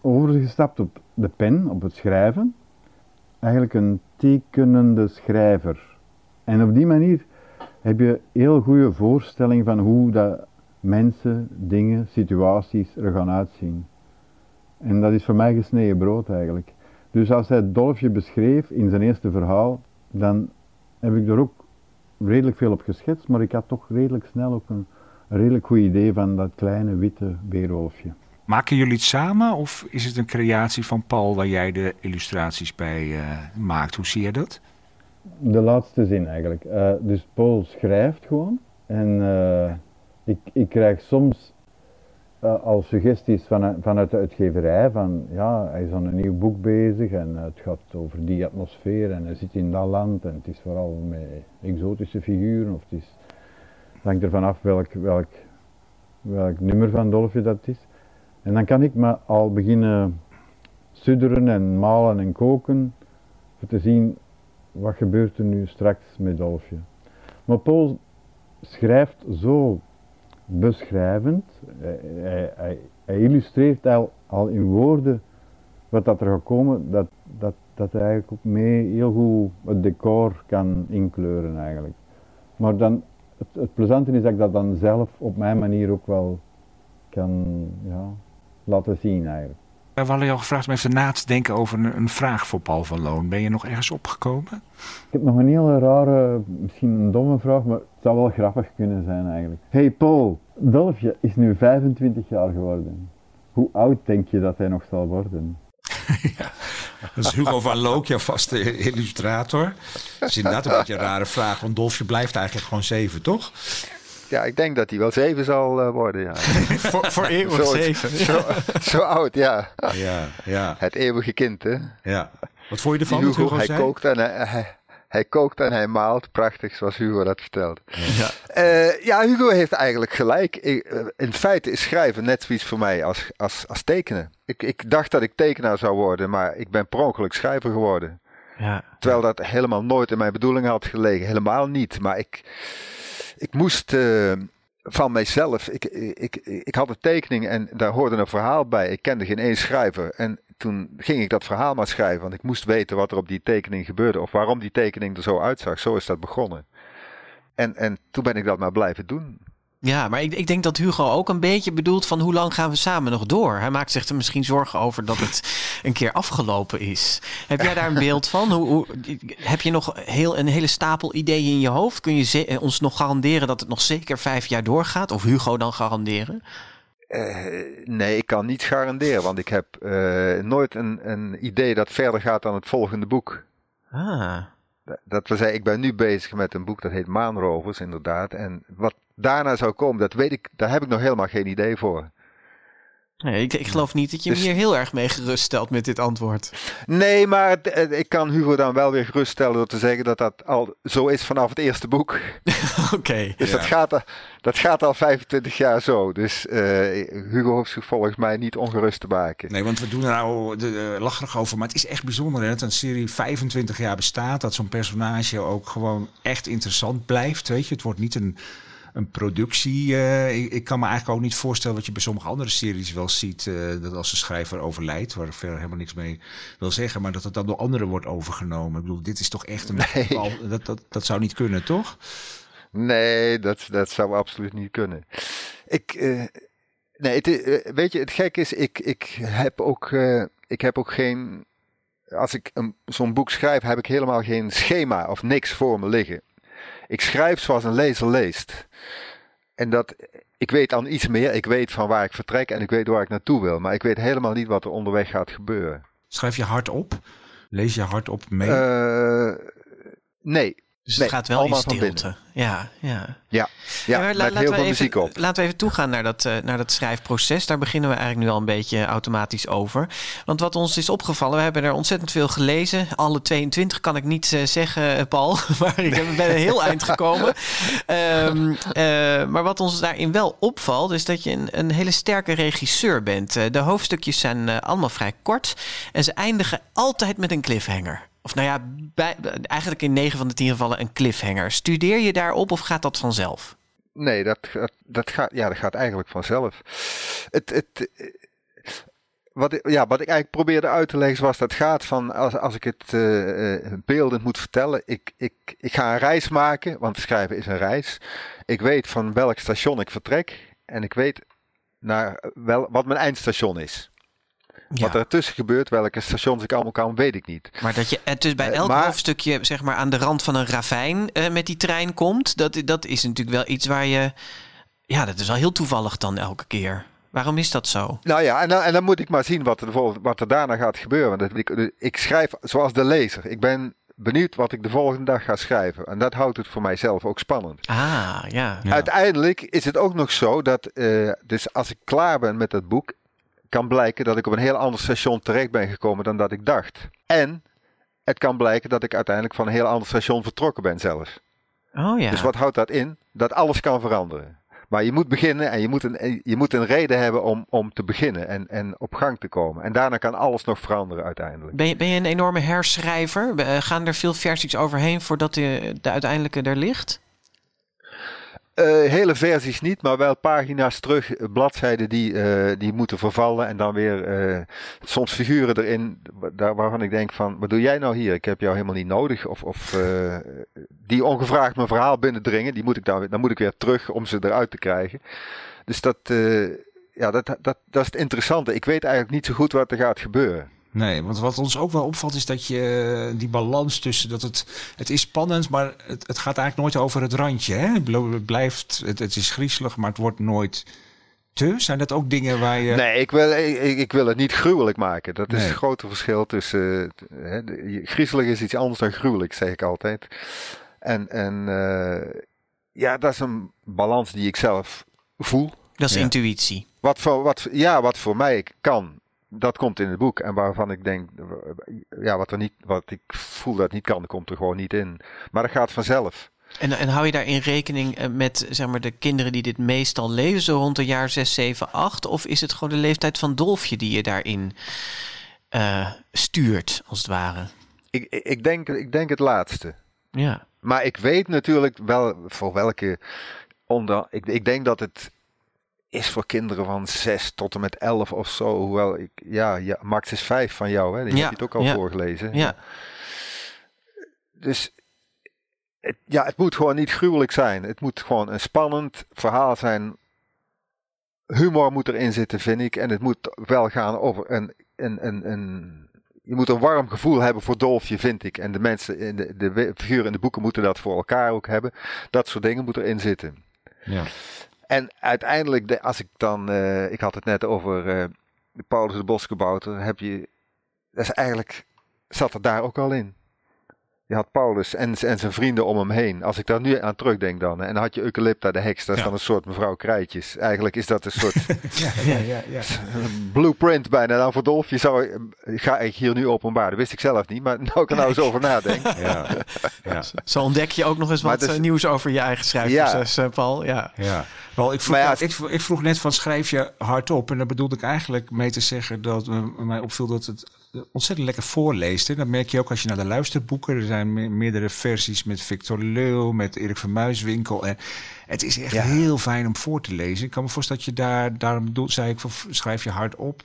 overgestapt op de pen, op het schrijven. Eigenlijk een tekenende schrijver. En op die manier heb je heel goede voorstelling van hoe dat mensen, dingen, situaties er gaan uitzien. En dat is voor mij gesneden brood eigenlijk. Dus als hij het Dolfje beschreef in zijn eerste verhaal, dan heb ik er ook redelijk veel op geschetst, maar ik had toch redelijk snel ook een, een redelijk goed idee van dat kleine witte weerwolfje. Maken jullie het samen of is het een creatie van Paul waar jij de illustraties bij eh, maakt? Hoe zie je dat? De laatste zin eigenlijk. Eh, dus Paul schrijft gewoon en eh, ik, ik krijg soms eh, al suggesties vanuit, vanuit de uitgeverij van ja, hij is aan een nieuw boek bezig en het gaat over die atmosfeer en hij zit in dat land en het is vooral met exotische figuren of het is, hangt ervan af welk, welk, welk nummer van Dolfje dat is. En dan kan ik me al beginnen sudderen en malen en koken voor te zien wat gebeurt er nu straks met Dolfje. Maar Paul schrijft zo beschrijvend, hij, hij, hij, illustreert al, al in woorden wat dat er gaat komen, dat, dat, dat hij eigenlijk ook mee heel goed het decor kan inkleuren eigenlijk. Maar dan, het, het plezante is dat ik dat dan zelf op mijn manier ook wel kan ja, laten zien eigenlijk. We hadden je al gevraagd om even na te denken over een, een vraag voor Paul van Loon. Ben je nog ergens opgekomen? Ik heb nog een hele rare, misschien een domme vraag, maar het zou wel grappig kunnen zijn eigenlijk. Hey Paul, Dolfje is nu 25 jaar geworden. Hoe oud denk je dat hij nog zal worden? Dat is Hugo van Look, jouw vaste illustrator. Dat is inderdaad een beetje een rare vraag, want Dolfje blijft eigenlijk gewoon zeven, toch? Ja, ik denk dat hij wel zeven zal eh, worden, ja. voor, voor eeuwig Zo- zeven. Zo, zo oud, ja. Ja, ja, Het eeuwige kind, hè. ja. Wat vond je ervan, Hugo, Hugo hij zei? kookt en hij, hij, Hij kookt en hij maalt. Prachtig, zoals Hugo dat vertelt. Ja, ja Hugo heeft eigenlijk gelijk. Ik, in feite is schrijven net zoiets voor mij als, als, als tekenen. Ik, ik dacht dat ik tekenaar zou worden, maar ik ben per ongeluk schrijver geworden. Ja. Terwijl dat helemaal nooit in mijn bedoeling had gelegen. Helemaal niet. Maar ik, ik moest uh, van mijzelf. Ik, ik, ik, had een tekening en daar hoorde een verhaal bij. Ik kende geen één schrijver. En toen ging ik dat verhaal maar schrijven. Want ik moest weten wat er op die tekening gebeurde. Of waarom die tekening er zo uitzag. Zo is dat begonnen. En, en toen ben ik dat maar blijven doen. Ja, maar ik, ik denk dat Hugo ook een beetje bedoelt van hoe lang gaan we samen nog door? Hij maakt zich er misschien zorgen over dat het een keer afgelopen is. Heb jij daar een beeld van? Hoe, hoe, heb je nog heel, een hele stapel ideeën in je hoofd? Kun je eh, ons nog garanderen dat het nog zeker vijf jaar doorgaat? Of Hugo dan garanderen? Uh, nee, ik kan niet garanderen, want ik heb uh, nooit een, een idee dat verder gaat dan het volgende boek. Ah. Dat we zeggen, ik ben nu bezig met een boek dat heet Maanrovers, inderdaad. En wat daarna zou komen, dat weet ik, daar heb ik nog helemaal geen idee voor. Nee, ik, ik geloof niet dat je dus, me hier heel erg mee geruststelt met dit antwoord. Nee, maar eh, ik kan Hugo dan wel weer geruststellen door te zeggen dat dat al zo is vanaf het eerste boek. Oké. dus dat, gaat, dat gaat al 25 jaar zo. Dus uh, Hugo hoeft zich volgens mij niet ongerust te maken. Nee, want we doen er nou de, uh, lacherig over. Maar het is echt bijzonder hè, dat een serie 25 jaar bestaat. Dat zo'n personage ook gewoon echt interessant blijft. Weet je, het wordt niet een een productie. Uh, ik, ik, kan me eigenlijk ook niet voorstellen wat je bij sommige andere series wel ziet. Uh, dat als de schrijver overlijdt, waar ik verder helemaal niks mee wil zeggen, maar dat het dan door anderen wordt overgenomen. Ik bedoel, dit is toch echt een. Nee. Dat, dat, dat zou niet kunnen, toch? Nee, dat, dat zou absoluut niet kunnen. Ik. Uh, nee, het, weet je, het gek is, ik, ik, heb, ook, ik heb ook geen. Als ik zo'n boek schrijf, heb ik helemaal geen schema of niks voor me liggen. Ik schrijf zoals een lezer leest. En dat, ik weet dan iets meer. Ik weet van waar ik vertrek en ik weet waar ik naartoe wil. Maar ik weet helemaal niet wat er onderweg gaat gebeuren. Schrijf je hard op? Lees je hard op mee? Uh, nee, dus het gaat wel in stilte. Ja, ja. Ja, ja, met heel veel even, muziek op. Laten we even toegaan naar dat, uh, naar dat schrijfproces. Daar beginnen we eigenlijk nu al een beetje automatisch over. Want wat ons is opgevallen, we hebben er ontzettend veel gelezen. Alle 22 kan ik niet uh, zeggen, eh, Paul. Maar ik ben een heel eind gekomen. Um, uh, maar wat ons daarin wel opvalt, is dat je een, een hele sterke regisseur bent. de hoofdstukjes zijn allemaal vrij kort. En ze eindigen altijd met een cliffhanger. Of nou ja, eigenlijk in 9 van de 10 gevallen een cliffhanger. Studeer je daarop of gaat dat vanzelf? Nee, dat, dat, gaat, ja, dat gaat eigenlijk vanzelf. Het, het, wat, ik, ja, wat ik eigenlijk probeerde uit te leggen was dat gaat van als, als ik het uh, beeldend moet vertellen. Ik, ik, ik ga een reis maken, want schrijven is een reis. Ik weet van welk station ik vertrek en ik weet naar wel, wat mijn eindstation is. Wat er tussen gebeurt, welke stations ik allemaal kan, weet ik niet. Maar dat je dus bij eh, elk hoofdstukje zeg maar, aan de rand van een ravijn uh, met die trein komt, dat, dat is natuurlijk wel iets waar je. Ja, dat is wel heel toevallig dan elke keer. Waarom is dat zo? Nou ja, en dan, en dan moet ik maar zien wat er, wat er daarna gaat gebeuren. Want ik, ik schrijf zoals de lezer. Ik ben benieuwd wat ik de volgende dag ga schrijven. En dat houdt het voor mijzelf ook spannend. Ah, ja. Uiteindelijk is het ook nog zo dat, uh, dus als ik klaar ben met het boek, kan blijken dat ik op een heel ander station terecht ben gekomen dan dat ik dacht. En het kan blijken dat ik uiteindelijk van een heel ander station vertrokken ben zelfs. Oh ja. Dus wat houdt dat in? Dat alles kan veranderen. Maar je moet beginnen en je moet een, je moet een reden hebben om, om te beginnen en, en op gang te komen. En daarna kan alles nog veranderen uiteindelijk. Ben je, ben je een enorme herschrijver? Gaan er veel versies overheen voordat de, de uiteindelijke er ligt? Uh, hele versies niet, maar wel pagina's terug, eh, bladzijden die, uh, die moeten vervallen en dan weer uh, soms figuren erin waarvan ik denk van, wat doe jij nou hier? Ik heb jou helemaal niet nodig. Of, of die ongevraagd mijn verhaal binnendringen, die moet ik dan, dan moet ik weer terug om ze eruit te krijgen. Dus dat, ja, dat, dat, dat is het interessante. Ik weet eigenlijk niet zo goed wat er gaat gebeuren. Nee, want wat ons ook wel opvalt is dat je eh, die balans tussen dat het, het is spannend, maar het, het gaat eigenlijk nooit over het randje. Hè? Het blijft, het, het is griezelig, maar het wordt nooit te. Zijn dat ook dingen waar je. Nee, ik wil, ik, ik wil het niet gruwelijk maken. Dat is het grote verschil tussen. Uh, griezelig is iets anders dan gruwelijk, zeg ik altijd. En, en uh, ja, dat is een balans die ik zelf voel. Dat is intuïtie. Wat voor, wat, ja, wat voor mij kan dat komt in het boek. En waarvan ik denk, ja, wat, er niet, wat ik voel dat niet kan, komt er gewoon niet in. Maar dat gaat vanzelf. En, en hou je daarin rekening eh, met zeg maar, de kinderen die dit meestal lezen, zo rond de jaar 6, 7, 8? Of is het gewoon de leeftijd van Dolfje die je daarin uh, stuurt, als het ware? Ik, ik, denk, ik denk het laatste. Ja. Maar ik weet natuurlijk wel voor welke onder. Ik, ik denk dat het is voor kinderen van 6 tot en met 11 of zo. Hoewel ik, ja, ja Max is 5 van jou, hè? Die ja, heb je het ook al ja. voorgelezen. Ja. Dus het, ja, het moet gewoon niet gruwelijk zijn. Het moet gewoon een spannend verhaal zijn. Humor moet erin zitten, vind ik. En het moet wel gaan over een, een, een, een je moet een warm gevoel hebben voor Dolfje, vind ik. En de mensen, in de, de figuren in de boeken moeten dat voor elkaar ook hebben. Dat soort dingen moeten erin zitten. Ja. En uiteindelijk, als ik dan, uh, ik had het net over uh, Paulus de Boskebouter, heb je, dat is eigenlijk, zat er daar ook al in. Je had Paulus en, en zijn vrienden om hem heen. Als ik daar nu aan terugdenk dan. En dan had je Eucalypta de heks. Dat is Ja. dan een soort mevrouw Krijtjes. Eigenlijk is dat een soort Ja, ja, ja, ja. blueprint bijna. Dan voor Dolfje zou ik, ga ik hier nu openbaar. Dat wist ik zelf niet. Maar nou ik er nou eens over nadenk. ja. ja. Zo ontdek je ook nog eens Maar wat is- eh, nieuws over je eigen schrijfproces, eh, Paul. Ja. Ja, wel, ik vroeg, Maar ik, ik vroeg net van schrijf je hardop. En daar bedoelde ik eigenlijk mee te zeggen dat eh, mij opviel dat het ontzettend lekker voorleest. Hè. Dat merk je ook als je naar de luisterboeken. Er zijn me- meerdere versies met Victor Leeuw, met Erik van Muiswinkel. En het is echt Ja. heel fijn om voor te lezen. Ik kan me voorstellen dat je daar, daarom bedoel, zei ik, schrijf je hardop.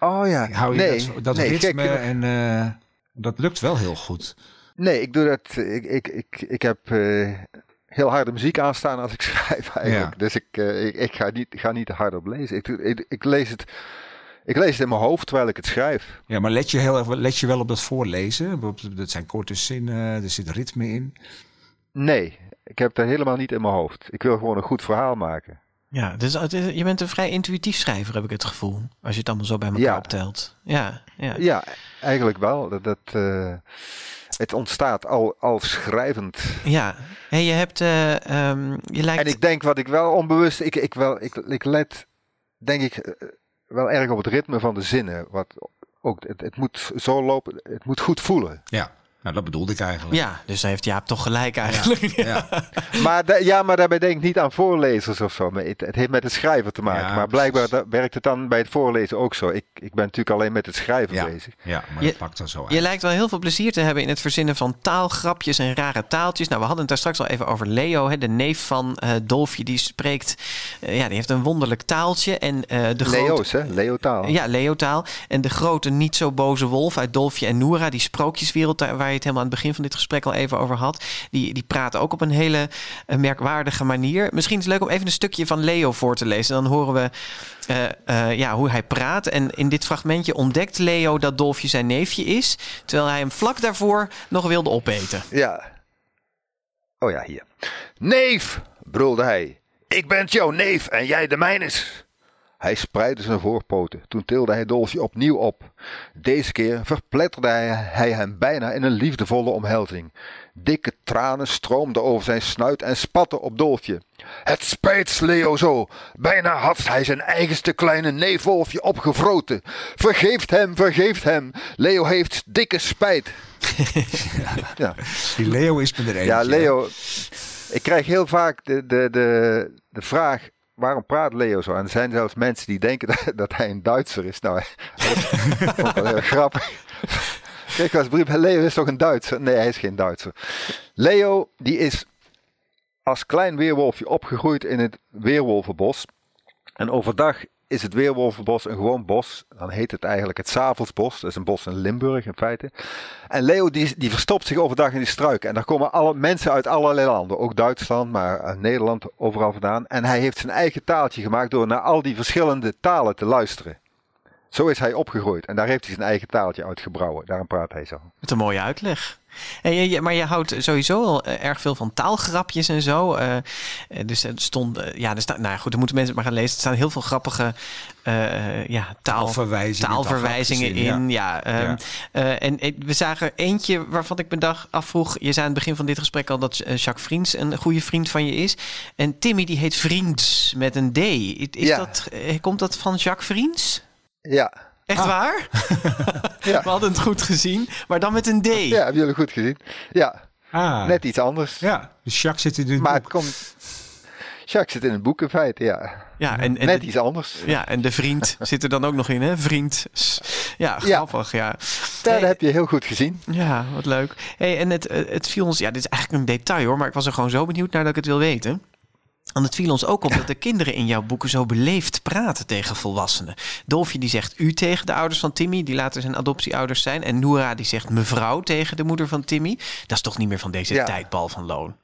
Oh ja. Hou je nee, dat, dat nee, ritme kijk, en eh, dat lukt wel heel goed. Nee, ik doe dat. Ik, ik, ik, ik heb eh, heel harde muziek aanstaan als ik schrijf eigenlijk. Ja. Dus ik, eh, ik, ik ga niet, ga niet te hard op lezen. Ik, ik lees het. Ik lees het in mijn hoofd terwijl ik het schrijf. Ja, maar let je, heel erg, let je wel op dat voorlezen? Dat zijn korte zinnen, er zit ritme in. Nee, ik heb dat helemaal niet in mijn hoofd. Ik wil gewoon een goed verhaal maken. Ja, dus het is- je bent een vrij intuïtief schrijver, heb ik het gevoel. Als je het allemaal zo bij elkaar Ja. optelt. Ja, ja. Ja, eigenlijk wel. Dat, dat, eh, het ontstaat al, al schrijvend. ja. Hey, je hebt, eh, ehm, je lijkt... En ik denk wat ik wel onbewust. Ik, ik, wel, ik, ik let, denk ik, eh, wel erg op het ritme van de zinnen. Wat ook, het, het moet zo lopen. Het moet goed voelen. Ja, nou dat bedoelde ik eigenlijk. Ja, dus daar heeft Jaap toch gelijk eigenlijk. Ja. Maar, ja, maar daarbij denk ik niet aan voorlezers of zo. Maar het, het heeft met het schrijven te maken. Ja, maar blijkbaar werkt het dan bij het voorlezen ook zo. Ik, ik ben natuurlijk alleen met het schrijven Ja. bezig. Ja, maar Je- dat pakt dan zo uit. Je lijkt wel heel veel plezier te hebben in het verzinnen van taalgrapjes en rare taaltjes. Nou, we hadden het daar straks al even over Leo, hè, de neef van eh Dolfje. Die spreekt, eh, ja, die heeft een wonderlijk taaltje. En eh de grote... Leo's, hè? Leotaal. Ja, Leotaal. En de grote, niet zo boze wolf uit Dolfje en Noora, die sprookjeswereld daar- waar je het helemaal aan het begin van dit gesprek al even over had, die, die praten ook op een hele eh, merkwaardige manier. Misschien is het leuk om even een stukje van Leo voor te lezen. Dan horen we eh, eh, ja, hoe hij praat. En in dit fragmentje ontdekt Leo dat Dolfje zijn neefje is, terwijl hij hem vlak daarvoor nog wilde opeten. Ja. Oh ja, hier. Neef, brulde hij. Ik ben jouw neef en jij de mijnes. Hij spreidde zijn voorpoten. Toen tilde hij Dolfje opnieuw op. Deze keer verpletterde hij, hem bijna in een liefdevolle omhelzing. Dikke tranen stroomden over zijn snuit en spatten op Dolfje. Het spijt Leo zo. Bijna had hij zijn eigenste kleine neef Wolfje opgevroten. Vergeeft hem, vergeeft hem. Leo heeft dikke spijt. ja. Die Leo is me er eentje. Ja, Leo. Ik krijg heel vaak de, de, de, de vraag. Waarom praat Leo zo? En er zijn zelfs mensen die denken dat, dat hij een Duitser is. Nou, dat vond ik wel heel grappig. Kijk, als brief, Leo is toch een Duitser? Nee, hij is geen Duitser. Leo, die is als klein weerwolfje opgegroeid in het weerwolvenbos. En overdag is het weerwolvenbos een gewoon bos. Dan heet het eigenlijk het Savelsbos. Dat is een bos in Limburg in feite. En Leo die, die verstopt zich overdag in die struiken. En daar komen alle mensen uit allerlei landen. Ook Duitsland, maar uit Nederland overal vandaan. En hij heeft zijn eigen taaltje gemaakt door naar al die verschillende talen te luisteren. Zo is hij opgegroeid. En daar heeft hij zijn eigen taaltje uitgebrouwen. Daarom praat hij zo. Met een mooie uitleg. Hey, je- je- maar je houdt sowieso al eh, erg veel van taalgrapjes en zo. eh, eh, dus er stond, eh, ja, er staat, nou ja, goed, dan moeten mensen het maar gaan lezen. Er staan heel veel grappige eh, ja, taal, Taalverwijzingen, taalverwijzingen in. Ja. ehm, Ja. eh, en eh, we zagen eentje waarvan ik me dag afvroeg. Je zei aan het begin van dit gesprek al dat eh, Jacques Vriends een goede vriend van je is. En Timmy die heet Vriends met een D. Is Ja. dat, eh, komt dat van Jacques Vriends? Ja, Echt Ah. waar? Ja. We hadden het goed gezien, maar dan met een D. Ja, hebben jullie goed gezien? Ja, Ah, net iets anders. Ja, dus Jacques zit in dit Maar het boek. komt... Jacques zit in het boek in feite, ja. Ja, en, en, Net iets anders. ja, en de vriend zit er dan ook nog in, hè? Vriend. Ja, grappig, ja. Dat Hey, heb je heel goed gezien. Ja, wat leuk. Hey, en het, eh, het viel ons, ja, dit is eigenlijk een detail hoor, maar ik was er gewoon zo benieuwd naar dat ik het wil weten. Want het viel ons ook op dat de kinderen in jouw boeken zo beleefd praten tegen volwassenen. Dolfje die zegt u tegen de ouders van Timmy, die later zijn adoptieouders zijn. En Noora die zegt mevrouw tegen de moeder van Timmy. Dat is toch niet meer van deze Ja. tijd, Paul van Loon?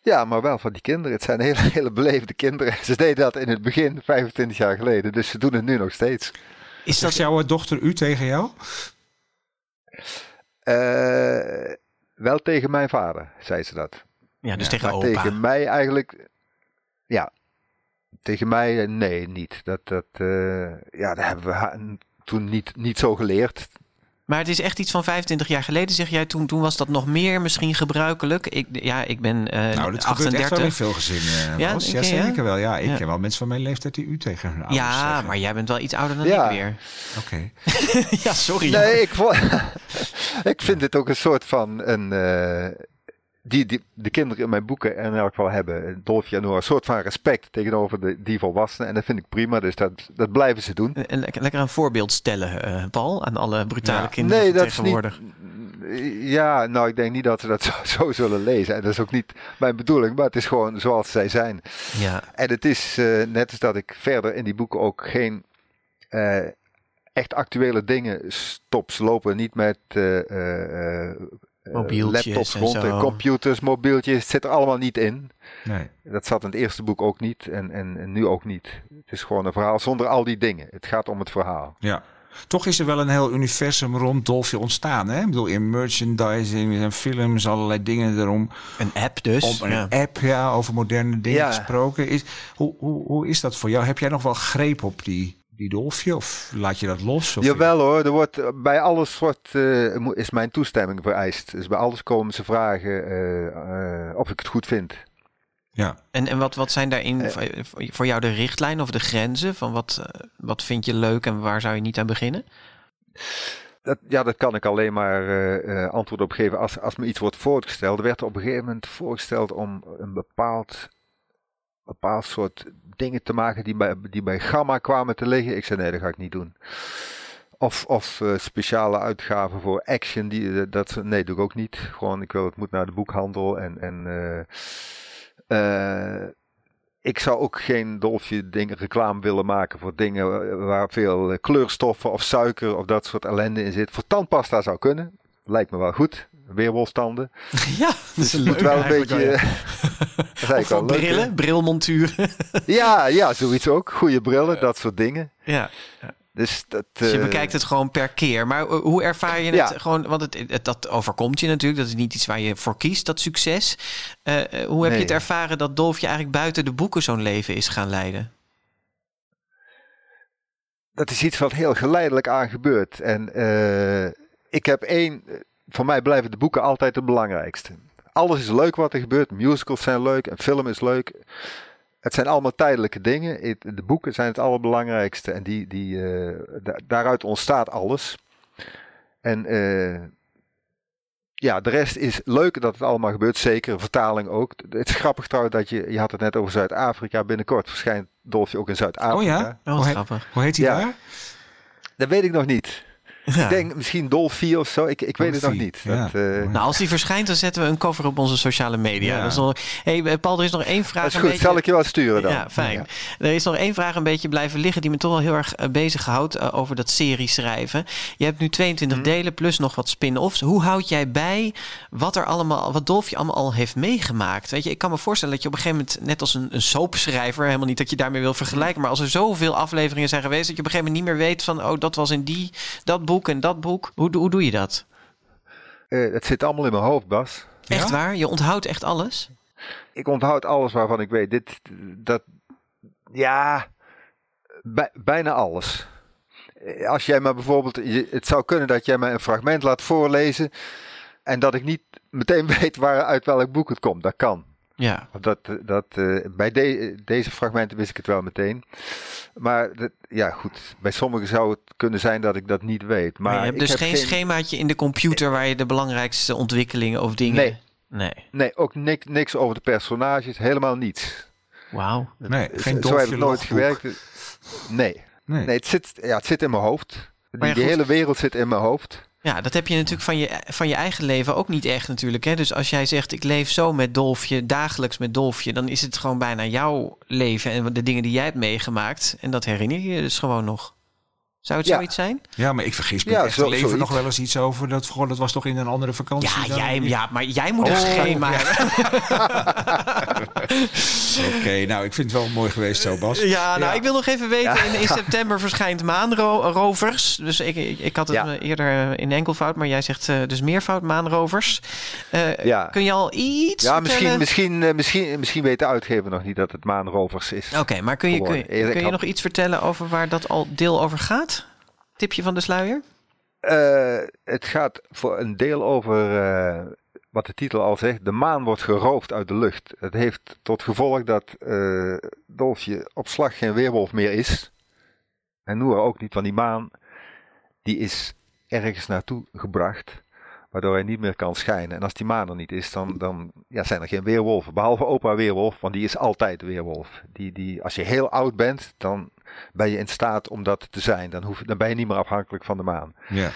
Ja, maar wel van die kinderen. Het zijn hele, hele beleefde kinderen. Ze deden dat in het begin, 25 jaar geleden. Dus ze doen het nu nog steeds. Is dat, jouw dochter u tegen jou? Eh, wel tegen mijn vader, zei ze dat. Ja, dus Ja, tegen maar opa. tegen mij eigenlijk... Ja, tegen mij eh, nee, niet. Dat, dat, eh, ja, dat hebben we toen niet, niet zo geleerd. Maar het is echt iets van 25 jaar geleden, zeg jij. Toen, toen was dat nog meer misschien gebruikelijk. Ik, ja, ik ben eh nou, dat gebeurt echt 38. wel in veel gezinnen. Ja, Ja, je, zeker ja? wel. Ja, ik Ja. ken wel mensen van mijn leeftijd die u tegen hun ouders Ja, zeggen. maar jij bent wel iets ouder dan Ja. ik weer. Oké. ja, sorry. Nee, ik, ik vind het ook een soort van een. eh, die, die de kinderen in mijn boeken in elk geval hebben, Dolfje en Noah, een soort van respect tegenover de, die volwassenen. En dat vind ik prima, dus dat, dat blijven ze doen. En lekker, lekker een voorbeeld stellen, eh, Paul, aan alle brutale Ja. kinderen Nee, dat is niet. Ja, nou, ik denk niet dat ze dat zo, zo zullen lezen. En dat is ook niet mijn bedoeling, maar het is gewoon zoals zij zijn. Ja. En het is eh, net als dat ik verder in die boeken ook geen eh, echt actuele dingen stop. Ze lopen niet met laptops en rond, en computers, mobieltjes. Het zit er allemaal niet in. Nee. Dat zat in het eerste boek ook niet en, en, en nu ook niet. Het is gewoon een verhaal zonder al die dingen. Het gaat om het verhaal. Ja. Toch is er wel een heel universum rond Dolfje ontstaan. Hè? Ik bedoel, in merchandising en films, allerlei dingen erom. Een app dus. Op een ja. app, ja, over moderne dingen Ja. gesproken. Is, hoe, hoe, hoe is dat voor jou? Heb jij nog wel greep op die, die Dolfje? Of laat je dat los? Of Jawel hoor, er wordt, eh, bij alles wordt, eh, is mijn toestemming vereist. Dus bij alles komen ze vragen eh, eh, of ik het goed vind. Ja. En, en wat, wat zijn daarin voor- jou de richtlijnen of de grenzen? Van wat, wat vind je leuk en waar zou je niet aan beginnen? Dat, ja, dat kan ik alleen maar eh, eh, antwoord op geven als, als me iets wordt voorgesteld. Er werd op een gegeven moment voorgesteld om een bepaald, bepaald soort dingen te maken die bij, die bij Gamma kwamen te liggen. Ik zei nee, dat ga ik niet doen. Of, of eh, speciale uitgaven voor action, die, eh, dat, nee, doe ik ook niet. Gewoon, ik wil, het moet naar de boekhandel en... en eh, ik zou ook geen dolfje dingen reclame willen maken voor dingen waar veel kleurstoffen of suiker of dat soort ellende in zit. Voor tandpasta zou kunnen. Lijkt me wel goed. Weerwolstanden. Ja, dat is leuk moet wel een beetje. ja. dat is leuk, brillen, brilmonturen. Ja, ja, zoiets ook. Goede brillen, dat soort dingen. ja. Dus dat. Dus je eh, bekijkt het gewoon per keer. Maar eh, hoe ervaar je het Ja. gewoon? Want het, het- dat overkomt je natuurlijk. Dat is niet iets waar je voor kiest, dat succes. Eh, hoe heb je het ervaren dat Dolfje eigenlijk buiten de boeken zo'n leven is gaan leiden? dat is iets wat heel geleidelijk aan gebeurt. En ik heb één. Voor mij blijven de boeken altijd het belangrijkste. Alles is leuk wat er gebeurt. Musicals zijn leuk. Een film is leuk. Het zijn allemaal tijdelijke dingen. De boeken zijn het allerbelangrijkste. En die, die, eh, da- daaruit ontstaat alles. En eh, ja, de rest is leuk dat het allemaal gebeurt. Zeker, vertaling ook. Het is grappig trouwens dat je... Je had het net over Zuid-Afrika. Binnenkort verschijnt Dolfje ook in Zuid-Afrika. Oh ja? Oh, wat Hoe heet- grappig. Hoe heet hij Ja. daar? Dat weet ik nog niet. Ja. Ik denk misschien Dolphy of zo. Ik, ik weet het nog niet. ja. Dat, eh, Nou, als die verschijnt, dan zetten we een cover op onze sociale media. Ja. Dat is nog... hey, eh, Paul, er is nog één vraag. dat is een goed. beetje- Zal ik je wel sturen dan? Ja, fijn. Ja. Er is nog één vraag een beetje blijven liggen die me toch wel heel erg uh, bezighoudt uh, over dat serie schrijven. Je hebt nu 22 Mhm. delen plus nog wat spin-offs. Hoe houd jij bij wat er allemaal, wat Dolfje allemaal al heeft meegemaakt? Weet je, ik kan me voorstellen dat je op een gegeven moment, net als een, een soapschrijver, helemaal niet dat je daarmee wil vergelijken, maar als er zoveel afleveringen zijn geweest, dat je op een gegeven moment niet meer weet van, oh, dat was in die, dat boek en dat boek. Hoe, hoe doe je dat? Eh, het zit allemaal in mijn hoofd, Bas. Echt waar? Je onthoudt echt alles? Ik onthoud alles waarvan ik weet. Dit, dat, ja, bij- bijna alles. Eh, Als jij me bijvoorbeeld, het zou kunnen dat jij mij een fragment laat voorlezen en dat ik niet meteen weet waar uit welk boek het komt. Dat kan. Ja. Dat, dat, eh, bij de- deze fragmenten wist ik het wel meteen. Maar dat, ja, goed. Bij sommigen zou het kunnen zijn dat ik dat niet weet. Maar Maar, je hebt ik dus heb geen, schemaatje in de computer waar je de belangrijkste ontwikkelingen of dingen... Nee. Nee. Nee, ook niks, niks over de personages. Helemaal niets. Wauw. Nee, Zo- geen Zo heb ik nooit gewerkt. Nee. Nee. Nee, het zit, ja, het zit in mijn hoofd. Die, die hele wereld zit in mijn hoofd. Ja, dat heb je natuurlijk van je, van je eigen leven ook niet echt natuurlijk. Hè? Dus als jij zegt, ik leef zo met Dolfje, dagelijks met Dolfje... dan is het gewoon bijna jouw leven en de dingen die jij hebt meegemaakt. En dat herinner je je dus gewoon nog. Zou het Ja. zoiets zijn? Ja, maar ik vergis me. Ja, echt zo- leven zoiets. nog wel eens iets over. Dat, dat was toch in een andere vakantie? Ja, dan? jij, ja, maar jij moet een Oh, schema ja. hebben. Oké, nou, ik vind het wel mooi geweest zo, Bas. Ja, nou, Ja. ik wil nog even weten. In, in september verschijnt Maanrovers. Dus ik, ik, ik had het Ja. eh, eerder eh, in enkelvoud, maar jij zegt eh, dus meervoud Maanrovers. Eh, Ja. Kun je al iets Ja, misschien, vertellen? misschien, eh, misschien, misschien weet de uitgever nog niet dat het Maanrovers is. Oké, maar kun je, kun, kun je had- nog iets vertellen over waar dat al deel over gaat? Tipje van de sluier? Eh, het gaat voor een deel over eh, wat de titel al zegt. De maan wordt geroofd uit de lucht. Het heeft tot gevolg dat eh Dolfje op slag geen weerwolf meer is. En Noor ook niet, want die maan die is ergens naartoe gebracht. Waardoor hij niet meer kan schijnen. En als die maan er niet is, dan, dan ja, zijn er geen weerwolven. Behalve opa weerwolf, want die is altijd weerwolf. Die, die, als je heel oud bent, dan ben je in staat om dat te zijn. Dan, hoef, dan ben je niet meer afhankelijk van de maan. Ja.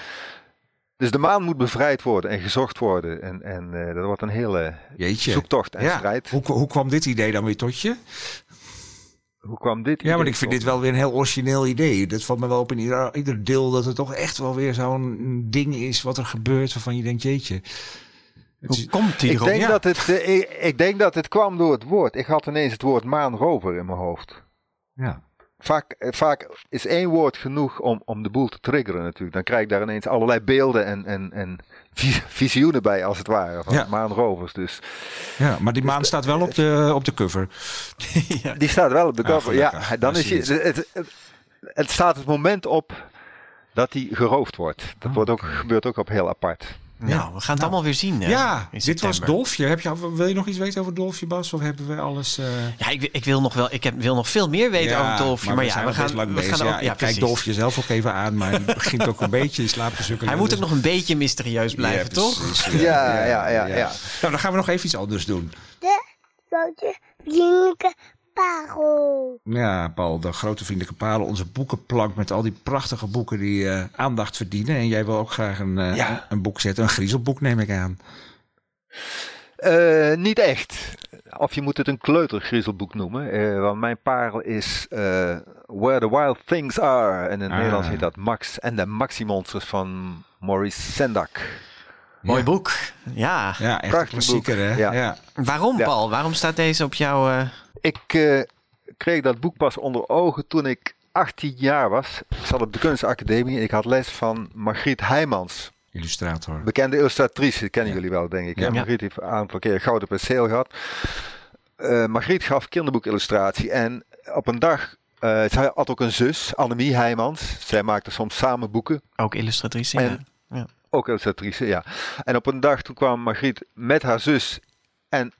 Dus de maan moet bevrijd worden en gezocht worden. En, en eh, dat wordt een hele Jeetje. zoektocht en ja. strijd. Hoe, hoe kwam dit idee dan weer tot je? Hoe kwam dit? Ja, maar idee ik vind tot? dit wel weer een heel origineel idee. Dat valt me wel op in ieder, ieder deel dat het toch echt wel weer zo'n ding is wat er gebeurt waarvan je denkt, jeetje. Het Hoe komt die Ik denk, Ja. dat het, eh, ik, ik denk dat het kwam door het woord. Ik had ineens het woord maanrover in mijn hoofd. ja. Vaak, eh, vaak is één woord genoeg om, om de boel te triggeren natuurlijk. Dan krijg ik daar ineens allerlei beelden en, en, en vi- visioenen bij als het ware van Ja. maanrovers. Dus ja, maar die maan staat wel op de, op de cover. die staat wel op de cover. Ja, dan is je, het, het, het staat het moment op dat hij geroofd wordt. Dat wordt ook, gebeurt ook op heel apart. Nou, we gaan het allemaal weer zien. hè, ja, in dit was. Dolfje. Heb je, wil je nog iets weten over Dolfje, Bas? Of hebben we alles... eh, Ja, ik, ik wil nog wel. Ik heb, wil nog veel meer weten ja, over Dolfje. Maar, ja, zijn we gaan, lang we gaan Ja, ook. Ja, ik kijk. Dolfje zelf ook even aan, maar die begint ook een beetje in slaap te sukkelen. Hij moet Dus- ook nog een beetje mysterieus blijven, Ja, toch? precies, Ja, ja, ja, ja. Nou, dan gaan we nog even iets anders doen. De grote vriendelijke parel. Ja, Paul, de grote vriendelijke palen, onze boekenplank met al die prachtige boeken die eh, aandacht verdienen. En jij wil ook graag een, eh, Ja. een boek zetten, een griezelboek neem ik aan. Eh, niet echt. Of je moet het een kleutergriezelboek noemen. eh, want mijn parel is eh, Where the Wild Things Are. En in het Ah. Nederlands heet dat Max en de Maxi-monsters van Maurice Sendak. Mooi Ja. boek. Ja. Ja, echt Prachtig klassieker boek. hè? Ja. Ja. Waarom, Ja. Paul? Waarom staat deze op jouw. Ik eh, kreeg dat boek pas onder ogen toen ik 18 jaar was. Ik zat op de kunstacademie en ik had les van Margriet Heijmans. Illustrator. Bekende illustratrice, kennen jullie wel, denk ik. Ja. Margriet heeft een aantal keer gouden perceel gehad. Eh Margriet gaf kinderboekillustratie. En op een dag, eh zij had ook een zus, Annemie Heijmans. Zij maakte soms samen boeken. ook illustratrice? En- ja. Ook illustratrice, ja. En op een dag toen kwam Margriet met haar zus en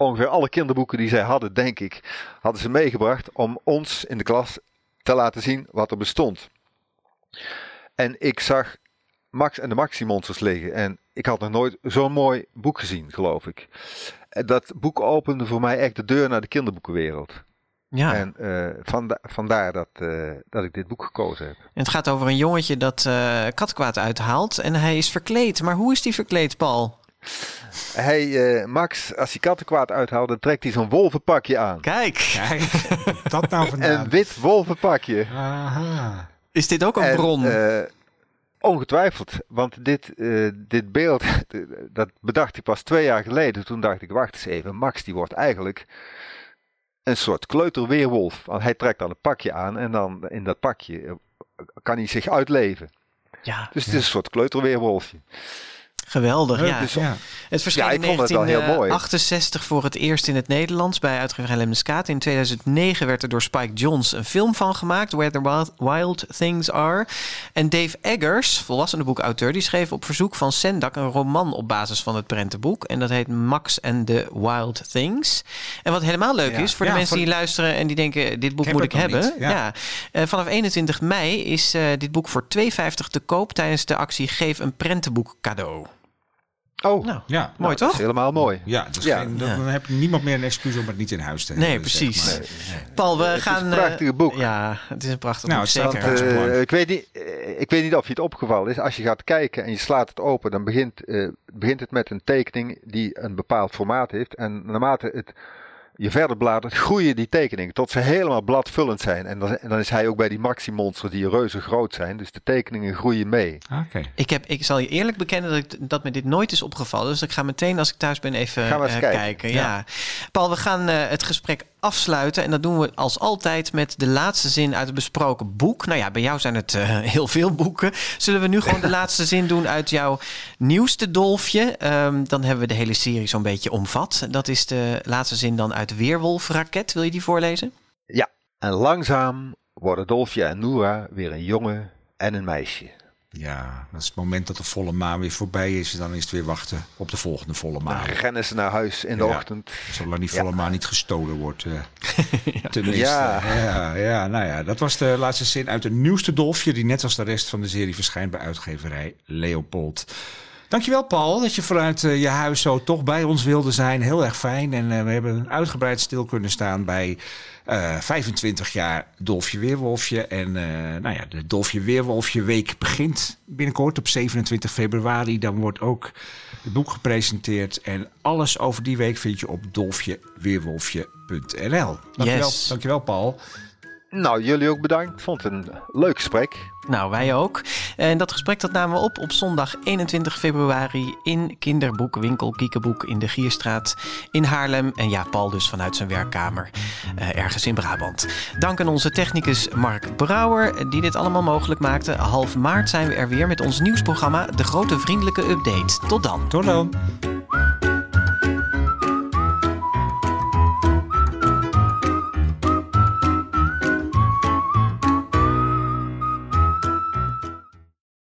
ongeveer alle kinderboeken die zij hadden, denk ik, hadden ze meegebracht om ons in de klas te laten zien wat er bestond. En ik zag Max en de Maxi-monsters liggen en ik had nog nooit zo'n mooi boek gezien, geloof ik. Dat boek opende voor mij echt de deur naar de kinderboekenwereld. Ja. En eh, vanda- vandaar dat, eh, dat ik dit boek gekozen heb. En het gaat over een jongetje dat eh katkwaad uithaalt. En hij is verkleed. Maar hoe is die verkleed, Paul? Hij, eh, Max, als hij kattenkwaad uithaalt, dan trekt hij zo'n wolvenpakje aan. Kijk, Kijk, dat nou vandaan. Een wit wolvenpakje. Aha. is dit ook een En, bron? eh, ongetwijfeld, want dit, eh, dit beeld, dat bedacht ik pas twee jaar geleden. Toen dacht ik, wacht eens even, Max die wordt eigenlijk een soort kleuterweerwolf. Want hij trekt dan een pakje aan en dan in dat pakje kan hij zich uitleven. ja, Dus het is een soort kleuterweerwolfje. Geweldig, ja. Dus- Ja. Het verscheen Ja, in ik vond het wel heel mooi. 1968 voor het eerst in het Nederlands bij uitgeverij Lemniskaat. In 2009 werd er door Spike Jonze een film van gemaakt, Where the Wild, Wild Things Are. En Dave Eggers, volwassenenboekauteur, die schreef op verzoek van Sendak een roman op basis van het prentenboek. En dat heet Max and the Wild Things. En wat helemaal leuk Ja. is voor Ja, de mensen voor- die luisteren en die denken, dit boek heb moet ik hebben. ja. Eh, vanaf 21 mei is eh, dit boek voor 2,50 te koop tijdens de actie Geef een prentenboek cadeau. Oh, Nou, Ja. mooi dat toch? is helemaal mooi. Ja, dus Ja. Geen, dan, heb je niemand meer een excuus om het niet in huis te hebben. Nee, precies. zeg maar. Paul, we Het is gaan. een eh, prachtige boek. Ja, het is een prachtig Nou, boek, staat, zeker. eh, ik, weet niet, eh, ik weet niet of je het opgevallen is. Als je gaat kijken en je slaat het open, dan begint, eh, begint het met een tekening die een bepaald formaat heeft. En naarmate het, je verder bladert, groeien die tekeningen tot ze helemaal bladvullend zijn. En dan, en dan is hij ook bij die Maxi-monsters die reuze groot zijn. Dus de tekeningen groeien mee. Oké. ik, heb, ik zal je eerlijk bekennen dat, ik, dat me dit nooit is opgevallen. Dus ik ga meteen als ik thuis ben even Gaan we eens eh, kijken. kijken. Ja. Paul, we gaan eh, het gesprek afsluiten. En dat doen we als altijd met de laatste zin uit het besproken boek. Nou ja, bij jou zijn het eh, heel veel boeken. Zullen we nu gewoon de laatste zin doen uit jouw nieuwste dolfje? Ehm, dan hebben we de hele serie zo'n beetje omvat. Dat is de laatste zin dan uit Weerwolf Raket. Wil je die voorlezen? En langzaam worden Dolfje en Noora weer een jongen en een meisje. Ja, dat is het moment dat de volle maan weer voorbij is. Dan is het weer wachten op de volgende volle Dan maan. rennen ze naar huis in de Ja. ochtend. Zolang die Ja. volle maan niet gestolen wordt. eh tenminste. Ja. Ja, ja, nou ja, dat was de laatste zin uit de nieuwste dolfje... die net als de rest van de serie verschijnt bij uitgeverij Leopold. Dankjewel Paul, dat je vanuit eh, je huis zo toch bij ons wilde zijn. Heel erg fijn. En eh, we hebben uitgebreid stil kunnen staan bij eh 25 jaar Dolfje Weerwolfje. En eh, nou ja, de Dolfje Weerwolfje week begint binnenkort op 27 februari. Dan wordt ook het boek gepresenteerd. En alles over die week vind je op dolfjeweerwolfje.nl. Dankjewel, Yes. dankjewel Paul. Nou, jullie ook bedankt. Ik vond het een leuk gesprek. Nou, wij ook. En dat gesprek dat namen we op op zondag 21 februari in kinderboekwinkel Kiekeboek in de Gierstraat in Haarlem. En ja, Paul dus vanuit zijn werkkamer eh, ergens in Brabant. Dank aan onze technicus Mark Brouwer die dit allemaal mogelijk maakte. Half maart zijn we er weer met ons nieuwsprogramma De Grote Vriendelijke Update. Tot dan. Tot dan.